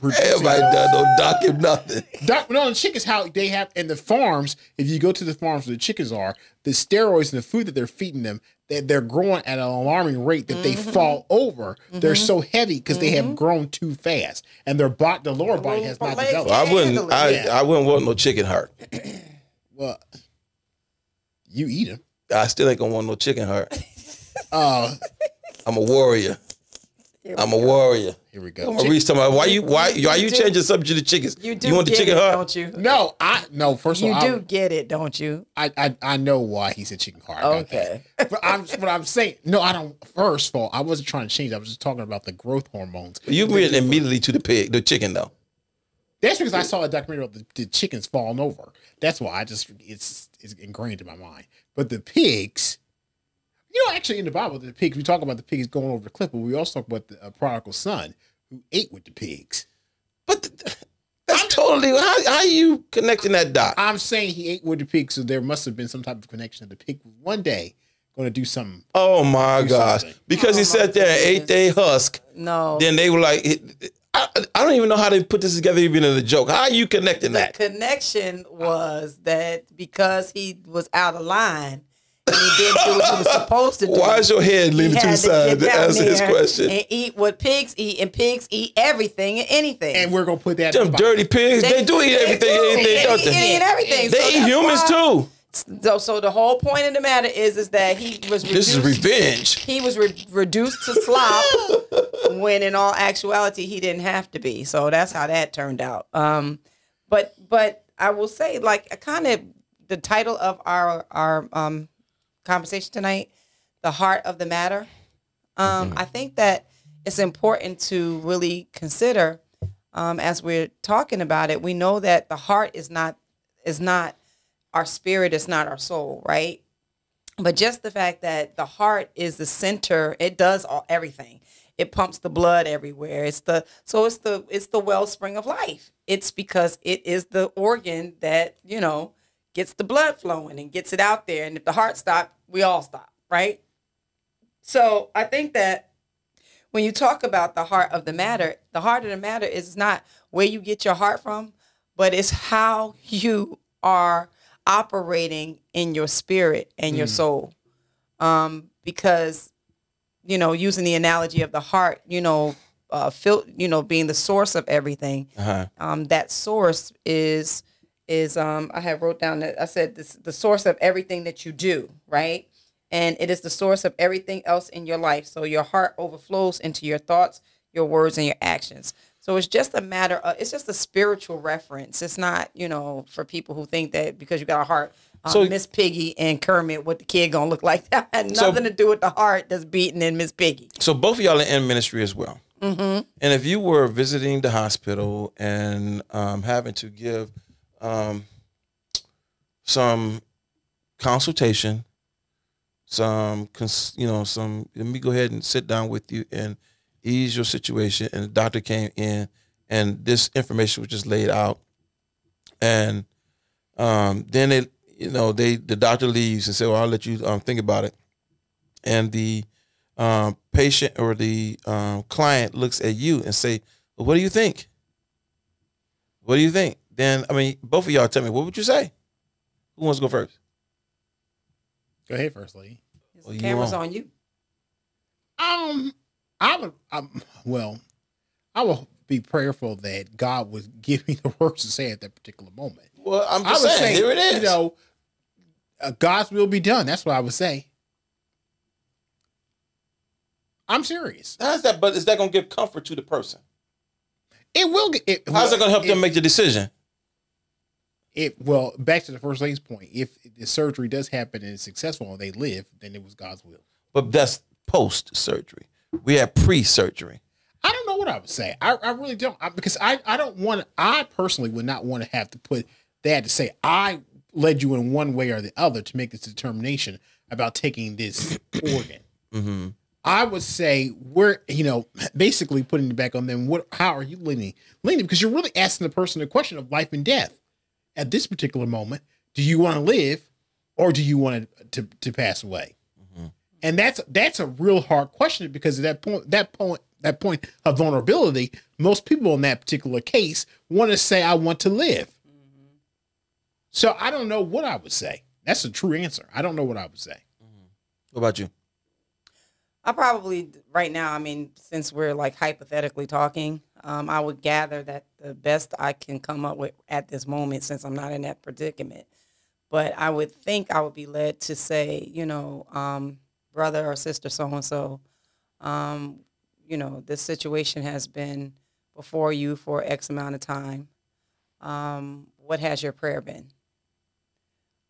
producing- Everybody done no doc him nothing. Doc, no, the chickens how they have in the farms. If you go to the farms where the chickens are, the steroids and the food that they're feeding them, they, they're growing at an alarming rate that they Mm-hmm. fall over. They're so heavy because they have grown too fast, and their body, the lower body has not legs developed. I wouldn't. I, it. I wouldn't want no chicken heart. Well, you eat them. I still ain't gonna want no chicken heart. Uh, I'm a warrior. I'm a warrior. here we go. Maurice talking about why you why why you do- changing the subject to chickens? You do want the get chicken it, heart? don't you? No, I no. First of all. You all, do get it, don't you? I, I I know why he said chicken heart. I got Okay. but I'm but I'm saying no. I don't. First of all, I wasn't trying to change. I was just talking about the growth hormones. You went immediately to the pig, the chicken though. That's because I saw a documentary of the, the chickens falling over. That's why I just it's it's ingrained in my mind. But the pigs, you know, actually in the Bible, the pigs we talk about the pigs going over the cliff, but we also talk about the uh, prodigal son who ate with the pigs. But th- that's totally how how you connecting that dot? I'm saying he ate with the pigs, so there must have been some type of connection. That the pig one day going to do something. Oh my Do gosh! something. Because he Oh, sat there and ate they husk. No. Then they were like, it- I, I don't even know how they put this together, even in a joke. How are you connecting that? the that? connection was that because he was out of line and he didn't do what he was supposed to do. Why is your head he leaning to the side to answer his question? And eat what pigs eat, and pigs eat everything and anything. And we're going to put that. Them dirty pigs, they, do eat everything, anything, they don't eat, they? eat everything. They So eat humans why- too. So, so the whole point of the matter is, is that he was reduced, This is revenge. he was re- reduced to slop when in all actuality he didn't have to be. So that's how that turned out. Um, but but I will say, like, kind of the title of our our um, conversation tonight, the heart of the matter. Um, I think that it's important to really consider um, as we're talking about it. We know that the heart is not is not our spirit, is not our soul, right? but just the fact that the heart is the center it does all everything. It pumps the blood everywhere. It's the so it's the it's the wellspring of life. It's because it is the organ that you know gets the blood flowing and gets it out there. And if the heart stops we all stop right? So i think that when you talk about the heart of the matter the heart of the matter is not where you get your heart from but it's how you are operating in your spirit and your soul um, because you know using the analogy of the heart you know uh, fil- you know being the source of everything Uh-huh. um, that source is is um, I have wrote down that I said this the source of everything that you do, right? And it is the source of everything else in your life. So your heart overflows into your thoughts, your words, and your actions. So it's just a matter of it's just a spiritual reference. It's not you know for people who think that because you got a heart. Um, So- Miss Piggy and Kermit, what the kid gonna look like? That had So- nothing to do with the heart that's beating in Miss Piggy. So both of y'all are in ministry as well. Mm-hmm. And if you were visiting the hospital and um, having to give um, some consultation, some cons- you know some, let me go ahead and sit down with you and ease your situation. And the doctor came in, and this information was just laid out, and um, then it you know they the doctor leaves and say, well, I'll let you um, think about it, and the um, patient or the um, client looks at you and say, well, "What do you think? What do you think?" Then I mean, both of y'all tell me what would you say? Who wants to go first? Go ahead, first lady. Well, you Cameras on. on you. Um, I would. Um, well, I will be prayerful that God would give me the words to say at that particular moment. Well, I'm I just would saying, say, here it is. You know, uh, God's will be done. That's what I would say. I'm serious. How's that? But is that going to give comfort to the person? It will. It, How's that going to help it, them make the decision? It well, back to the first lady's point. If the surgery does happen and it's successful and they live, then it was God's will. But that's post surgery. We have pre surgery. I don't know what I would say. I, I really don't I, because I, I don't want. I personally would not want to have to put that to say I led you in one way or the other to make this determination about taking this organ. Mm-hmm. I would say we're you know basically putting it back on them. What? How are you leaning? Leaning because you're really asking the person the question of life and death at this particular moment. Do you want to live, or do you want to to, to pass away? And that's that's a real hard question because at that point, that point, that point of vulnerability, most people in that particular case want to say, "I want to live." So I don't know what I would say. That's a true answer. I don't know what I would say. What about you? I probably right now. I mean, since we're like hypothetically talking, um, I would gather that the best I can come up with at this moment, since I'm not in that predicament, but I would think I would be led to say, you know, um, brother or sister, so and so, um, you know, this situation has been before you for X amount of time. Um, what has your prayer been?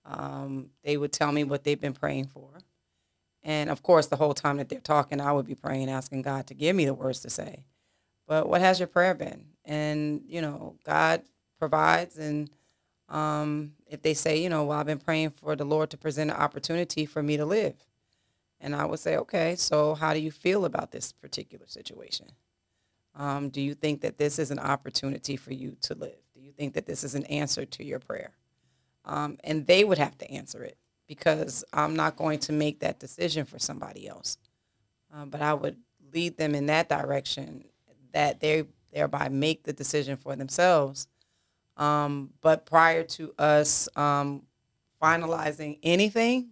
Um, they would tell me what they've been praying for. And of course, the whole time that they're talking, I would be praying, asking God to give me the words to say. But what has your prayer been? And, you know, God provides. And um, if they say, you know, well, I've been praying for the Lord to present an opportunity for me to live. And I would say, okay, so how do you feel about this particular situation? Um, do you think that this is an opportunity for you to live? Do you think that this is an answer to your prayer? Um, and they would have to answer it because I'm not going to make that decision for somebody else. Uh, but I would lead them in that direction that they thereby make the decision for themselves. Um, but prior to us um, finalizing anything,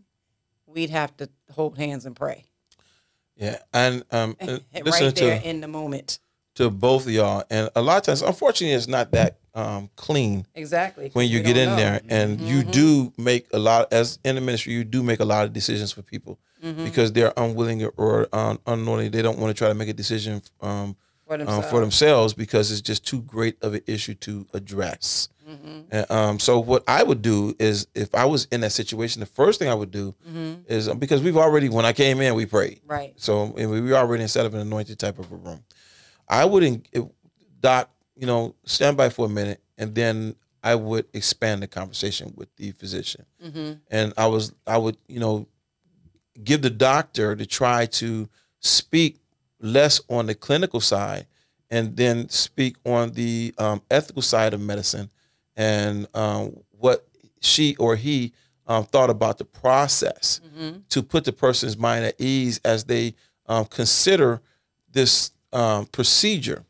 we'd have to hold hands and pray Yeah, and um, and right there to in the moment. to both of y'all, and a lot of times, unfortunately, it's not that um, clean Exactly. when you get in know. there, and you do make a lot as in the ministry, you do make a lot of decisions for people because they're unwilling or um, unknowingly they don't want to try to make a decision um, for um, themselves. for themselves because it's just too great of an issue to address. Mm-hmm. And, um, so what I would do is, if I was in that situation, the first thing I would do is um, because we've already, when I came in, we prayed. Mm-hmm. Right. So and we were already instead of an anointed type of a room. I wouldn't Doc, you know, stand by for a minute, and then I would expand the conversation with the physician. Mm-hmm. And I was, I would, you know, give the doctor to try to speak less on the clinical side and then speak on the um, ethical side of medicine and um, what she or he um, thought about the process to put the person's mind at ease as they um, consider this um, procedure.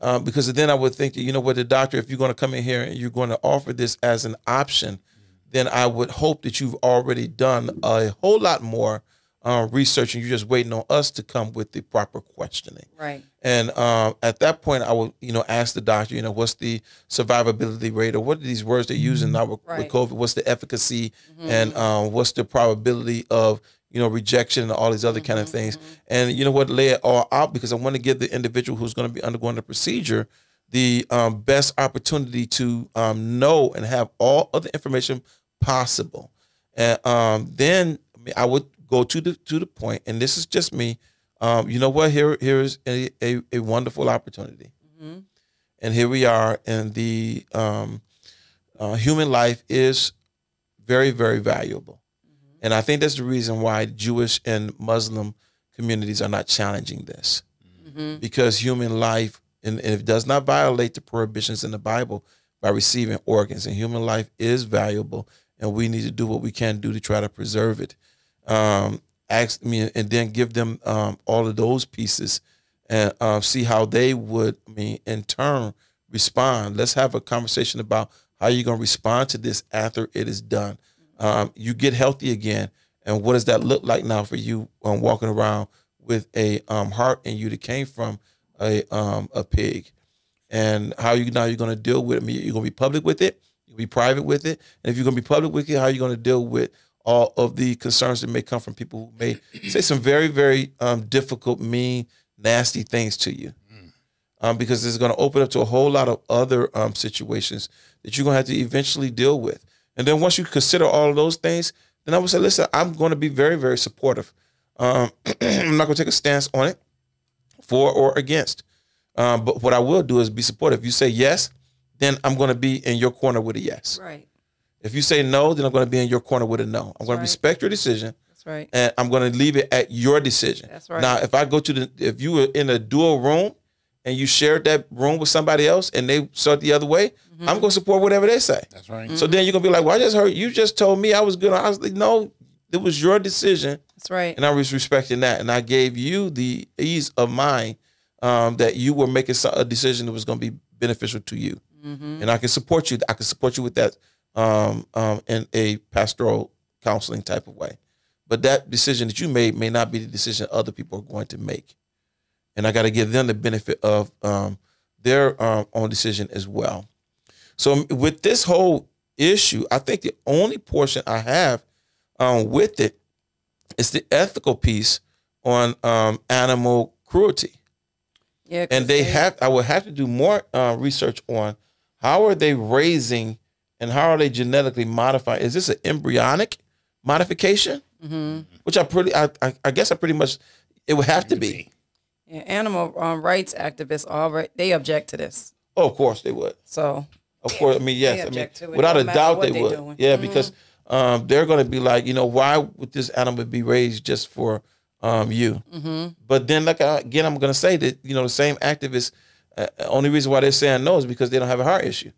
Um, because then I would think that, you know what, the doctor, if you're going to come in here and you're going to offer this as an option, then I would hope that you've already done a whole lot more uh, research and you're just waiting on us to come with the proper questioning. Right. And um, at that point, I would, you know, ask the doctor, you know, what's the survivability rate, or what are these words they're using now with, with Right. Mm-hmm. COVID? What's the efficacy, and um, what's the probability of, you know, rejection and all these other kind of Mm-hmm. things? And you know what, lay it all out because I want to give the individual who's going to be undergoing the procedure the um, best opportunity to um, know and have all of the information possible. And um, then I would go to the to the point, and this is just me. Um, you know what? Here here is a, a, a wonderful opportunity, and here we are, and the um, uh, human life is very very valuable, and I think that's the reason why Jewish and Muslim communities are not challenging this, because human life and, and it does not violate the prohibitions in the Bible by receiving organs, and human life is valuable, and we need to do what we can do to try to preserve it. Um, ask me, and then give them um, all of those pieces, and uh, see how they would, I mean, in turn, respond. Let's have a conversation about how you're going to respond to this after it is done. Um, you get healthy again, and what does that look like now for you um, walking around with a um, heart in you that came from a um, a pig, and how you now you're going to deal with it? I mean, you're going to be public with it, you'll be private with it, and if you're going to be public with it, how are you going to deal with all of the concerns that may come from people who may say some very very um, difficult, mean, nasty things to you? um, because it's going to open up to a whole lot of other um, situations that you're going to have to eventually deal with. And then once you consider all of those things, then I would say, listen, I'm going to be very, very supportive. Um, I'm not going to take a stance on it, for or against. Um, but what I will do is be supportive. If you say yes, then I'm going to be in your corner with a yes. Right. If you say no, then I'm going to be in your corner with a no. I'm going right. to respect your decision That's right. and I'm going to leave it at your decision. That's right. Now, if I go to the, if you were in a dual room and you shared that room with somebody else and they saw it the other way, Mm-hmm. I'm going to support whatever they say. That's right. So then you're going to be like, well, I just heard you just told me I was good. I was like, no, it was your decision. That's right. And I was respecting that. And I gave you the ease of mind um, that you were making a decision that was going to be beneficial to you. Mm-hmm. And I can support you. I can support you with that um, um, in a pastoral counseling type of way. But that decision that you made may not be the decision other people are going to make. And I got to give them the benefit of um, their um, own decision as well. So with this whole issue, I think the only portion I have um, with it is the ethical piece on um, animal cruelty Yeah. and they have i will have to do more uh, research on how are they raising and how are they genetically modified? is this an embryonic modification hmm which i pretty i, I, I guess i pretty much it would have to be Yeah, animal um, rights activists already they object to this. oh of course they would So of course i mean yes i mean object to it, without no a doubt they they would doing. yeah Mhm. because um, they're going to be like you know why would this animal be raised just for um, you hmm But then, like again, I'm going to say that you know the same activists. Uh, only reason why they're saying no is because they don't have a heart issue.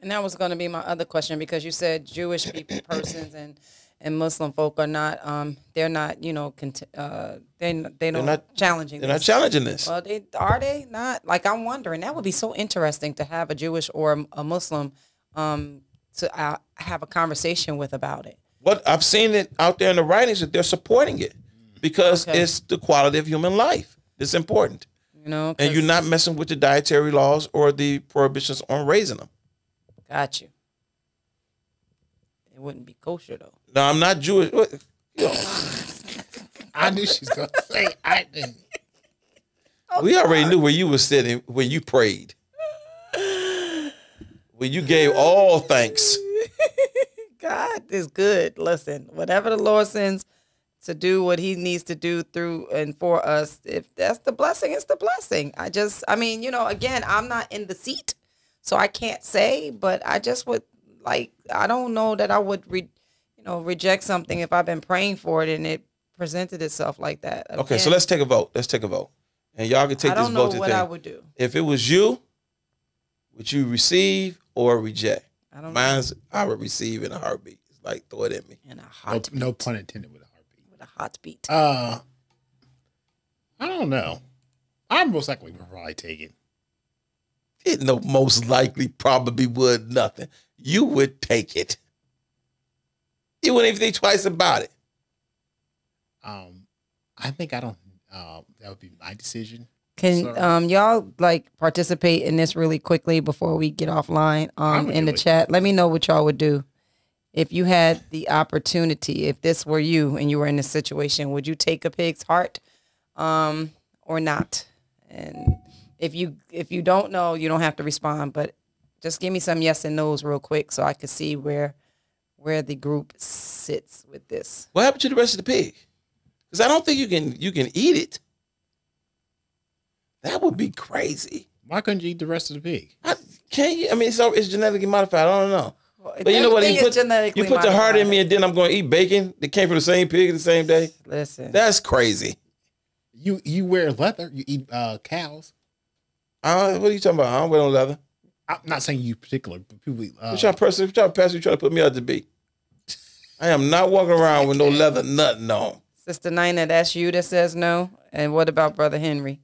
And that was going to be my other question because you said Jewish people, persons and and Muslim folk are not um they're not you know cont- uh they they don't not- challenging They're not challenging this. Well, they are they not? Like I'm wondering. That would be so interesting to have a Jewish or a, a Muslim um to uh, have a conversation with about it. What I've seen it out there in the writings that they're supporting it because Okay. it's the quality of human life. It's important. You know, And you're not messing with the dietary laws or the prohibitions on raising them. Got you. It wouldn't be kosher though. No, I'm not Jewish. What- you know, I knew she's gonna say I didn't. we already knew where you were sitting when you prayed. When you gave all thanks. God is good. Listen, whatever the Lord sends to do what He needs to do through and for us, if that's the blessing, it's the blessing. I just, I mean, you know, again, I'm not in the seat, so I can't say, but I just would like, I don't know that I would, re, you know, reject something if I've been praying for it and it presented itself like that. Okay, so let's take a vote. Let's take a vote. And y'all can take this vote. I this don't know vote what thing. I would do. If it was you, would you receive or reject? I don't know. Mine's I would receive in a heartbeat. It's like throw it at me. In a No, no pun intended with a heartbeat. with a heartbeat. beat. Uh, I don't know. I'm most likely would probably take it. It no most likely probably would nothing. You would take it. You wouldn't even think twice about it. Um, I think I don't. Uh, that would be my decision. Can Sorry. um y'all like participate in this really quickly before we get offline um in the it. chat? Let me know what y'all would do. If you had the opportunity, if this were you and you were in this situation, would you take a pig's heart um or not? And if you if you don't know, you don't have to respond, but just give me some yes and no's real quick so I can see where where the group sits with this. What happened to the rest of the pig? Because I don't think you can you can eat it. That would be crazy. Why couldn't you eat the rest of the pig? I, can you? I mean, it's, it's genetically modified. I don't know. But you know what? You put, genetically you put the heart in me, and then I'm going to eat bacon that came from the same pig the same day. Listen. That's crazy. You you wear leather. You eat uh, cows. Uh, what are you talking about? I don't wear no leather. I'm not saying you particular, but people. eat, Uh, What y'all person, what y'all pastor, you trying to put me out to be? I am not walking around with no leather nothing on. Sister Nina, that's you that says no. And what about Brother Henry?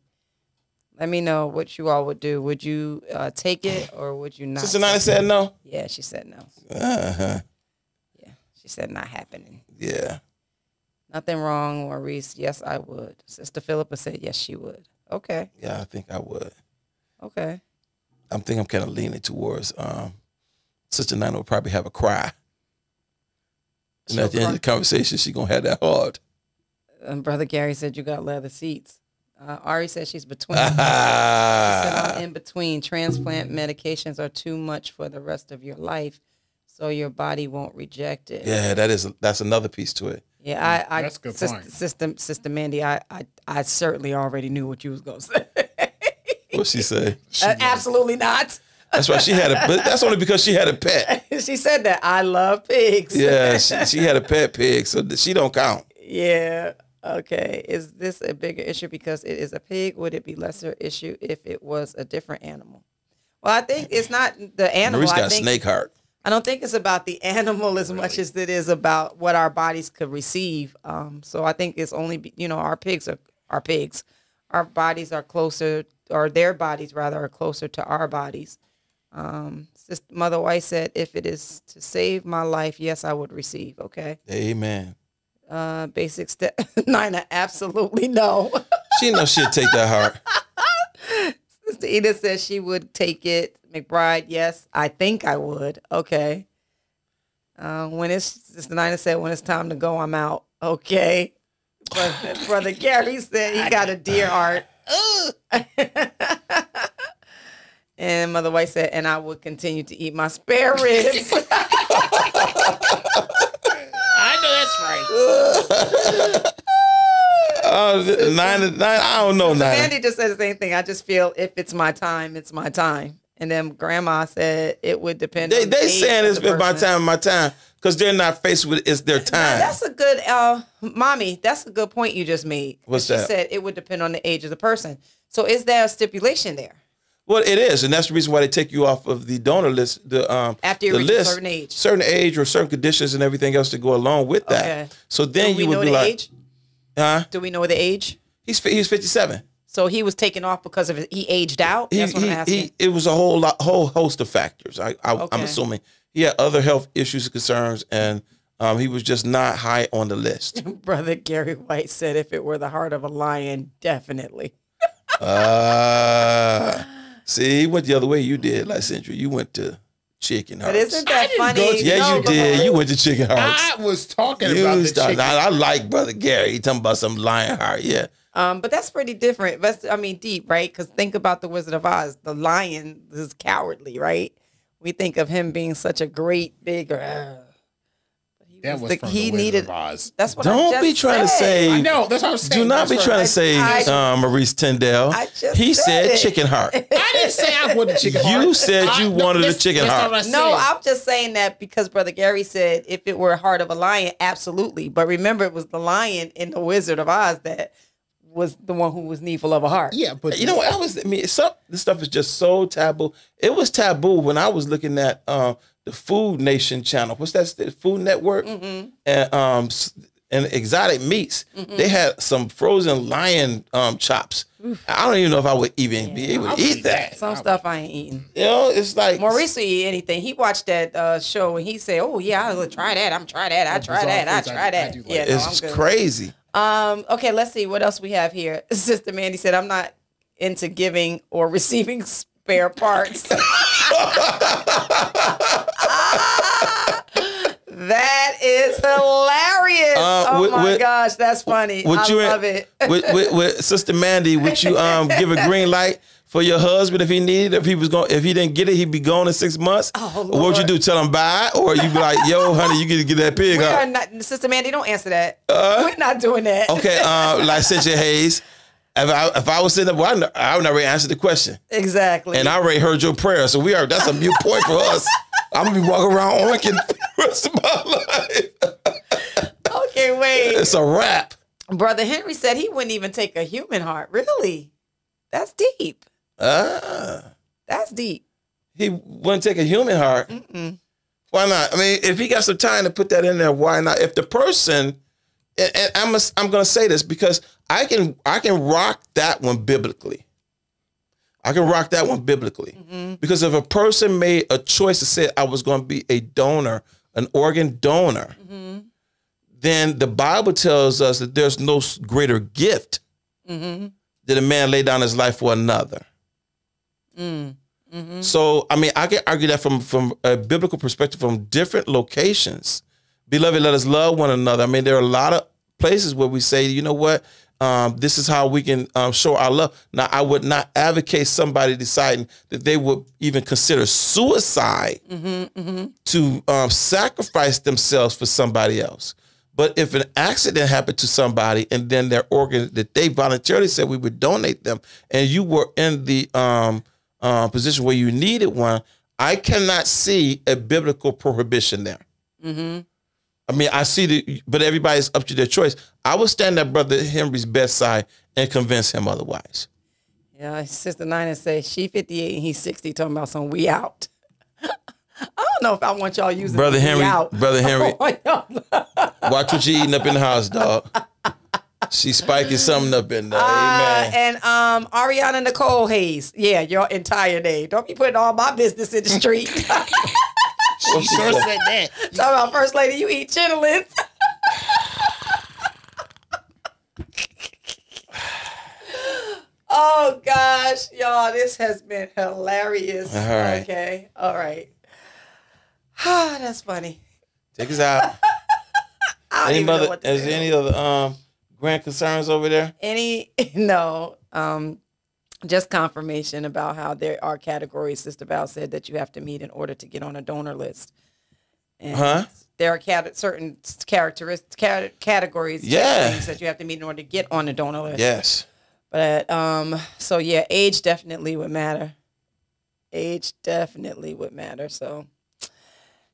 Let me know what you all would do. Would you uh, take it or would you not? Sister Nina said no. Yeah, she said no. Uh-huh. Yeah, she said not happening. Yeah. Nothing wrong, Maurice. Yes, I would. Sister Philippa said yes, she would. Okay. Yeah, I think I would. Okay. I'm think I'm kind of leaning towards um, Sister Nina will probably have a cry. And She'll at the end of the conversation, she gonna have that hard. And Brother Gary said you got leather seats. Uh, Ari said she's between. She said, I'm in between. Transplant medications are too much for the rest of your life, so your body won't reject it. yeah, that is that's another piece to it. Yeah, I, I That's a good Sister, point. Sister, Sister Mandy, I, I, I certainly already knew what you was gonna say. What she say? Uh, absolutely not. That's why she had a. But that's only because she had a pet. she said that I love pigs. Yeah, she, she had a pet pig, so she don't count. Yeah. Okay. Is this a bigger issue because it is a pig? Would it be lesser issue if it was a different animal? Well, I think it's not the animal. Maurice I got think snake heart. I don't think it's about the animal as much as it is about what our bodies could receive. Um, so I think it's only you know our pigs are our pigs, our bodies are closer, or their bodies rather are closer to our bodies. Um, Sister Mother White said, "If it is to save my life, yes, I would receive." Okay. Amen. Uh, basic step. Nina, absolutely no. She knows she'll take that heart. Sister Edith says she would take it. McBride, yes, I think I would. Okay. Uh, when it's Sister Nina said when it's time to go, I'm out. Okay. But Brother Gary said he got a dear heart. and Mother White said, and I would continue to eat my spare ribs. I know that's right. Uh, nine, nine. I don't know nine. Sandy just said the same thing. I just feel if it's my time, it's my time. And then Grandma said it would depend. They on the they age saying it's the been my time, my time, because they're not faced with it's their Now, time. that's a good, uh, mommy. That's a good point you just made. What's she that? said it would depend on the age of the person. So is there a stipulation there? Well, it is, and that's the reason why they take you off of the donor list. The um After you the reach a list, certain age. certain age or certain conditions and everything else to go along with that. Okay. So then Do we you would know be the like, age? huh? Do we know the age? He's he's fifty seven. So he was taken off because of. He aged out. He, what I'm asking. he, it was a whole lot, whole host of factors. I, I I'm Okay. assuming he had other health issues and concerns, and um, he was just not high on the list. Brother Gary White said, "If it were the heart of a lion, definitely." uh, see, he went the other way. You did last century. You went to chicken hearts. But isn't that didn't funny? go to- yeah, No, you but- did. You went to chicken hearts. I was talking You about the started- chicken. I, I like brother Gary. He talking about some lion heart. Yeah. Um, but that's pretty different. That's I mean deep, right? Because think about the Wizard of Oz. The lion is cowardly, right? We think of him being such a great big. Uh, he That was the- from he the needed. of Oz. That's what Don't just be trying to say- I know. That's what I'm saying. Do not That's be right. trying to say I- um, Maurice Tyndale. I just he said said it. chicken heart. I didn't say I wanted chicken heart. You heart. said I- you no, wanted a chicken heart. not what I No. I'm just saying that because Brother Gary said if it were a heart of a lion, absolutely. But remember, it was the lion in the Wizard of Oz that was the one who was needful of a heart. Yeah, but You know what? I was. I mean, some this stuff is just so taboo. It was taboo when I was looking at uh, the Food Nation channel. What's that? The Food Network Mm-hmm. and um and exotic meats. They had some frozen lion um chops. I don't even know if I would even be able to I'll eat eat that. that. Some stuff I ain't eating. You know, it's like Maurice will eat anything. He watched that uh, show and he said, "Oh yeah, I'll try that. I'm try that. I try that. I foods I- try I that." do like. yeah, no, It's crazy. Um, okay, let's see what else we have here. Sister Mandy said, "I'm not into giving or receiving spare parts." that is hilarious. Uh, oh my gosh, that's funny. I love it. with, with, with Sister Mandy, would you um give a green light for your husband if he needed? If he was going, if he didn't get it, he'd be gone in six months. Oh, what would you do? Tell him bye, or you'd be like, "Yo, honey, you get to get that pig we are out." not, Sister Mandy. Don't answer that. We're not doing that. Uh? Okay, uh, like Cynthia Hayes. If I if I was sitting up, well, I, would already answered the question, Exactly. and I already heard your prayer. So we are. That's a mute point for us. I'm gonna be walking around oinking the rest of my life. okay, wait. It's a wrap. Brother Henry said he wouldn't even take a human heart. Really? That's deep. Ah, That's deep. he wouldn't take a human heart. Mm-mm. Why not? I mean, if he got some time to put that in there, why not? If the person, and, and I'm I'm going to say this because I can I can rock that one biblically. I can rock that one biblically because if a person made a choice to say I was going to be a donor, an organ donor, then the Bible tells us that there's no greater gift Mm-hmm. than a man lay down his life for another. Mm. Mm-hmm. So, I mean, I can argue that from from a biblical perspective, from different locations. Beloved, let us love one another. I mean, there are a lot of places where we say, you know what, um, this is how we can um, show our love. Now, I would not advocate somebody deciding that they would even consider suicide to um, sacrifice themselves for somebody else. But if an accident happened to somebody and then their organ that they voluntarily said we would donate them, and you were in the um, uh, position where you needed one, I cannot see a biblical prohibition there. Mm-hmm. I mean, I see the, but everybody's up to their choice. I would stand at Brother Henry's bedside and convince him otherwise. Yeah, Sister Nina says she 58 and he's 60, talking about some we out. I don't know if I want y'all using Brother Henry, out. Brother Henry, I don't want y'all- watch what you eating up in the house, dog. She's spiking something up in there. Uh, Amen. and um, Ariana Nicole Hayes. Yeah, your entire name. Don't be putting all my business in the street. She sure said that. Talking about First Lady, you eat chitlins. oh gosh, y'all, this has been hilarious. All right. Okay, all right. Ah, that's funny. Take us out. I don't Any even know other? what to Is do. there any other um grand concerns over there? any no um just confirmation about how there are categories sister val said that you have to meet in order to get on a donor list and Huh? there are cat- certain characteristics cat- categories Yeah. things that you have to meet in order to get on the donor list Yes. but um so yeah age definitely would matter age definitely would matter so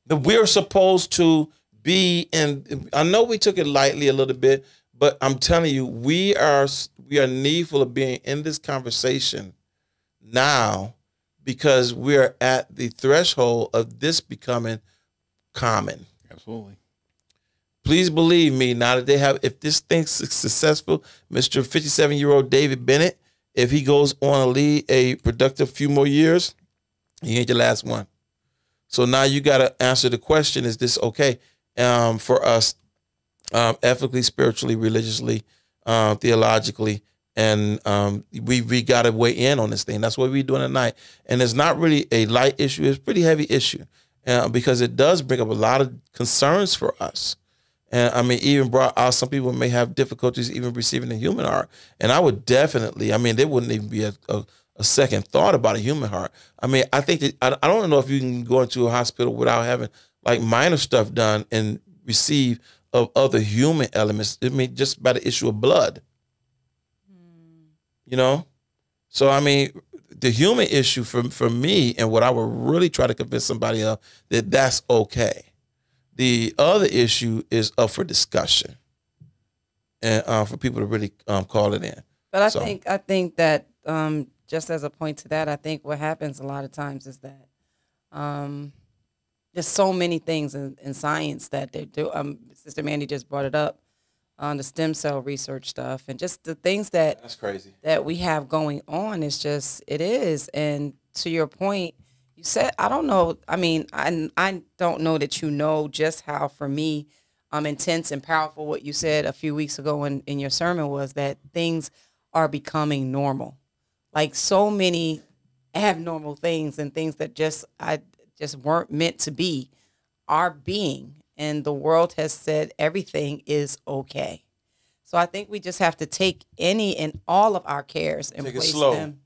we're supposed to be in I know we took it lightly a little bit, but I'm telling you, we are we are needful of being in this conversation now because we're at the threshold of this becoming common. Absolutely. Please believe me, now that they have, if this thing's successful, Mr. 57 year old David Bennett, if he goes on to lead a productive few more years, he ain't the last one. So now you got to answer the question: Is this okay um, for us, um, ethically, spiritually, religiously, uh, theologically? And um, we we got to weigh in on this thing. That's what we're doing tonight. And it's not really a light issue; it's a pretty heavy issue uh, because it does bring up a lot of concerns for us. And I mean, even brought out some people may have difficulties even receiving the human heart. And I would definitely, I mean, there wouldn't even be a, a, a second thought about a human heart. I mean, I think that I, I don't know if you can go into a hospital without having like minor stuff done and receive of other human elements. I mean, just by the issue of blood. You know? So I mean, the human issue for for me and what I would really try to convince somebody of that that's okay. The other issue is up for discussion, and uh, for people to really um, call it in. But I So- think I think that um, just as a point to that, I think what happens a lot of times is that um, there's so many things in, in science that they do. Um, Sister Mandy just brought it up on the stem cell research stuff, and just the things that That's crazy. that we have going on is just it is. And to your point you said i don't know i mean i, I don't know that you know just how for me um intense and powerful what you said a few weeks ago in, in your sermon was that things are becoming normal. Like so many abnormal things and things that just i just weren't meant to be. Are being and the world has said everything is okay so I think we just have to take any and all of our cares and Take it place slow. them,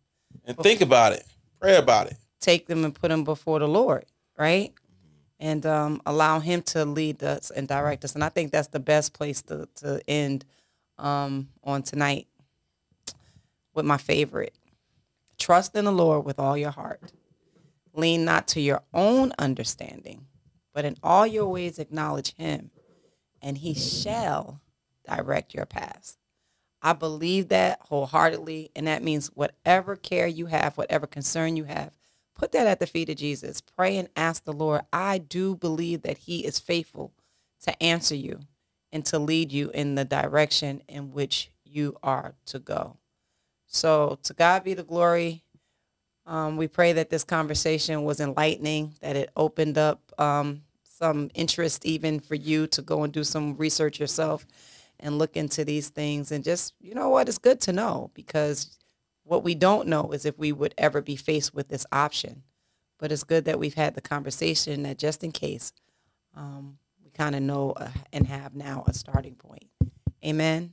And think about it. Pray about it. take them and put them before the Lord, right? And um, allow Him to lead us and direct us. And I think that's the best place to to end um, on tonight with my favorite. Trust in the Lord with all your heart. Lean not to your own understanding, but in all your ways acknowledge Him, and He shall direct your paths. I believe that wholeheartedly, and that means whatever care you have, whatever concern you have, put that at the feet of Jesus. Pray and ask the Lord. I do believe that He is faithful to answer you and to lead you in the direction in which you are to go. So, to God be the glory. Um, we pray that this conversation was enlightening, that it opened up um, some interest even for you to go and do some research yourself and look into these things. And just, you know what, it's good to know because what we don't know is if we would ever be faced with this option. But it's good that we've had the conversation that just in case, um, we kind of know uh, and have now a starting point. Amen.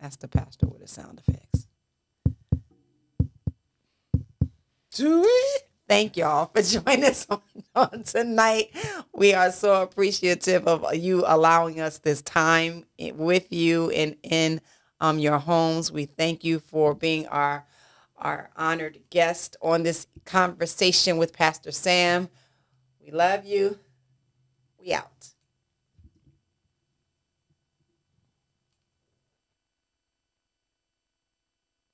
That's the pastor with the sound effects. Do it. Thank y'all for joining us on, on tonight. We are so appreciative of you allowing us this time with you and in um, your homes. We thank you for being our our honored guest on this conversation with Pastor Sam. We love you. We out.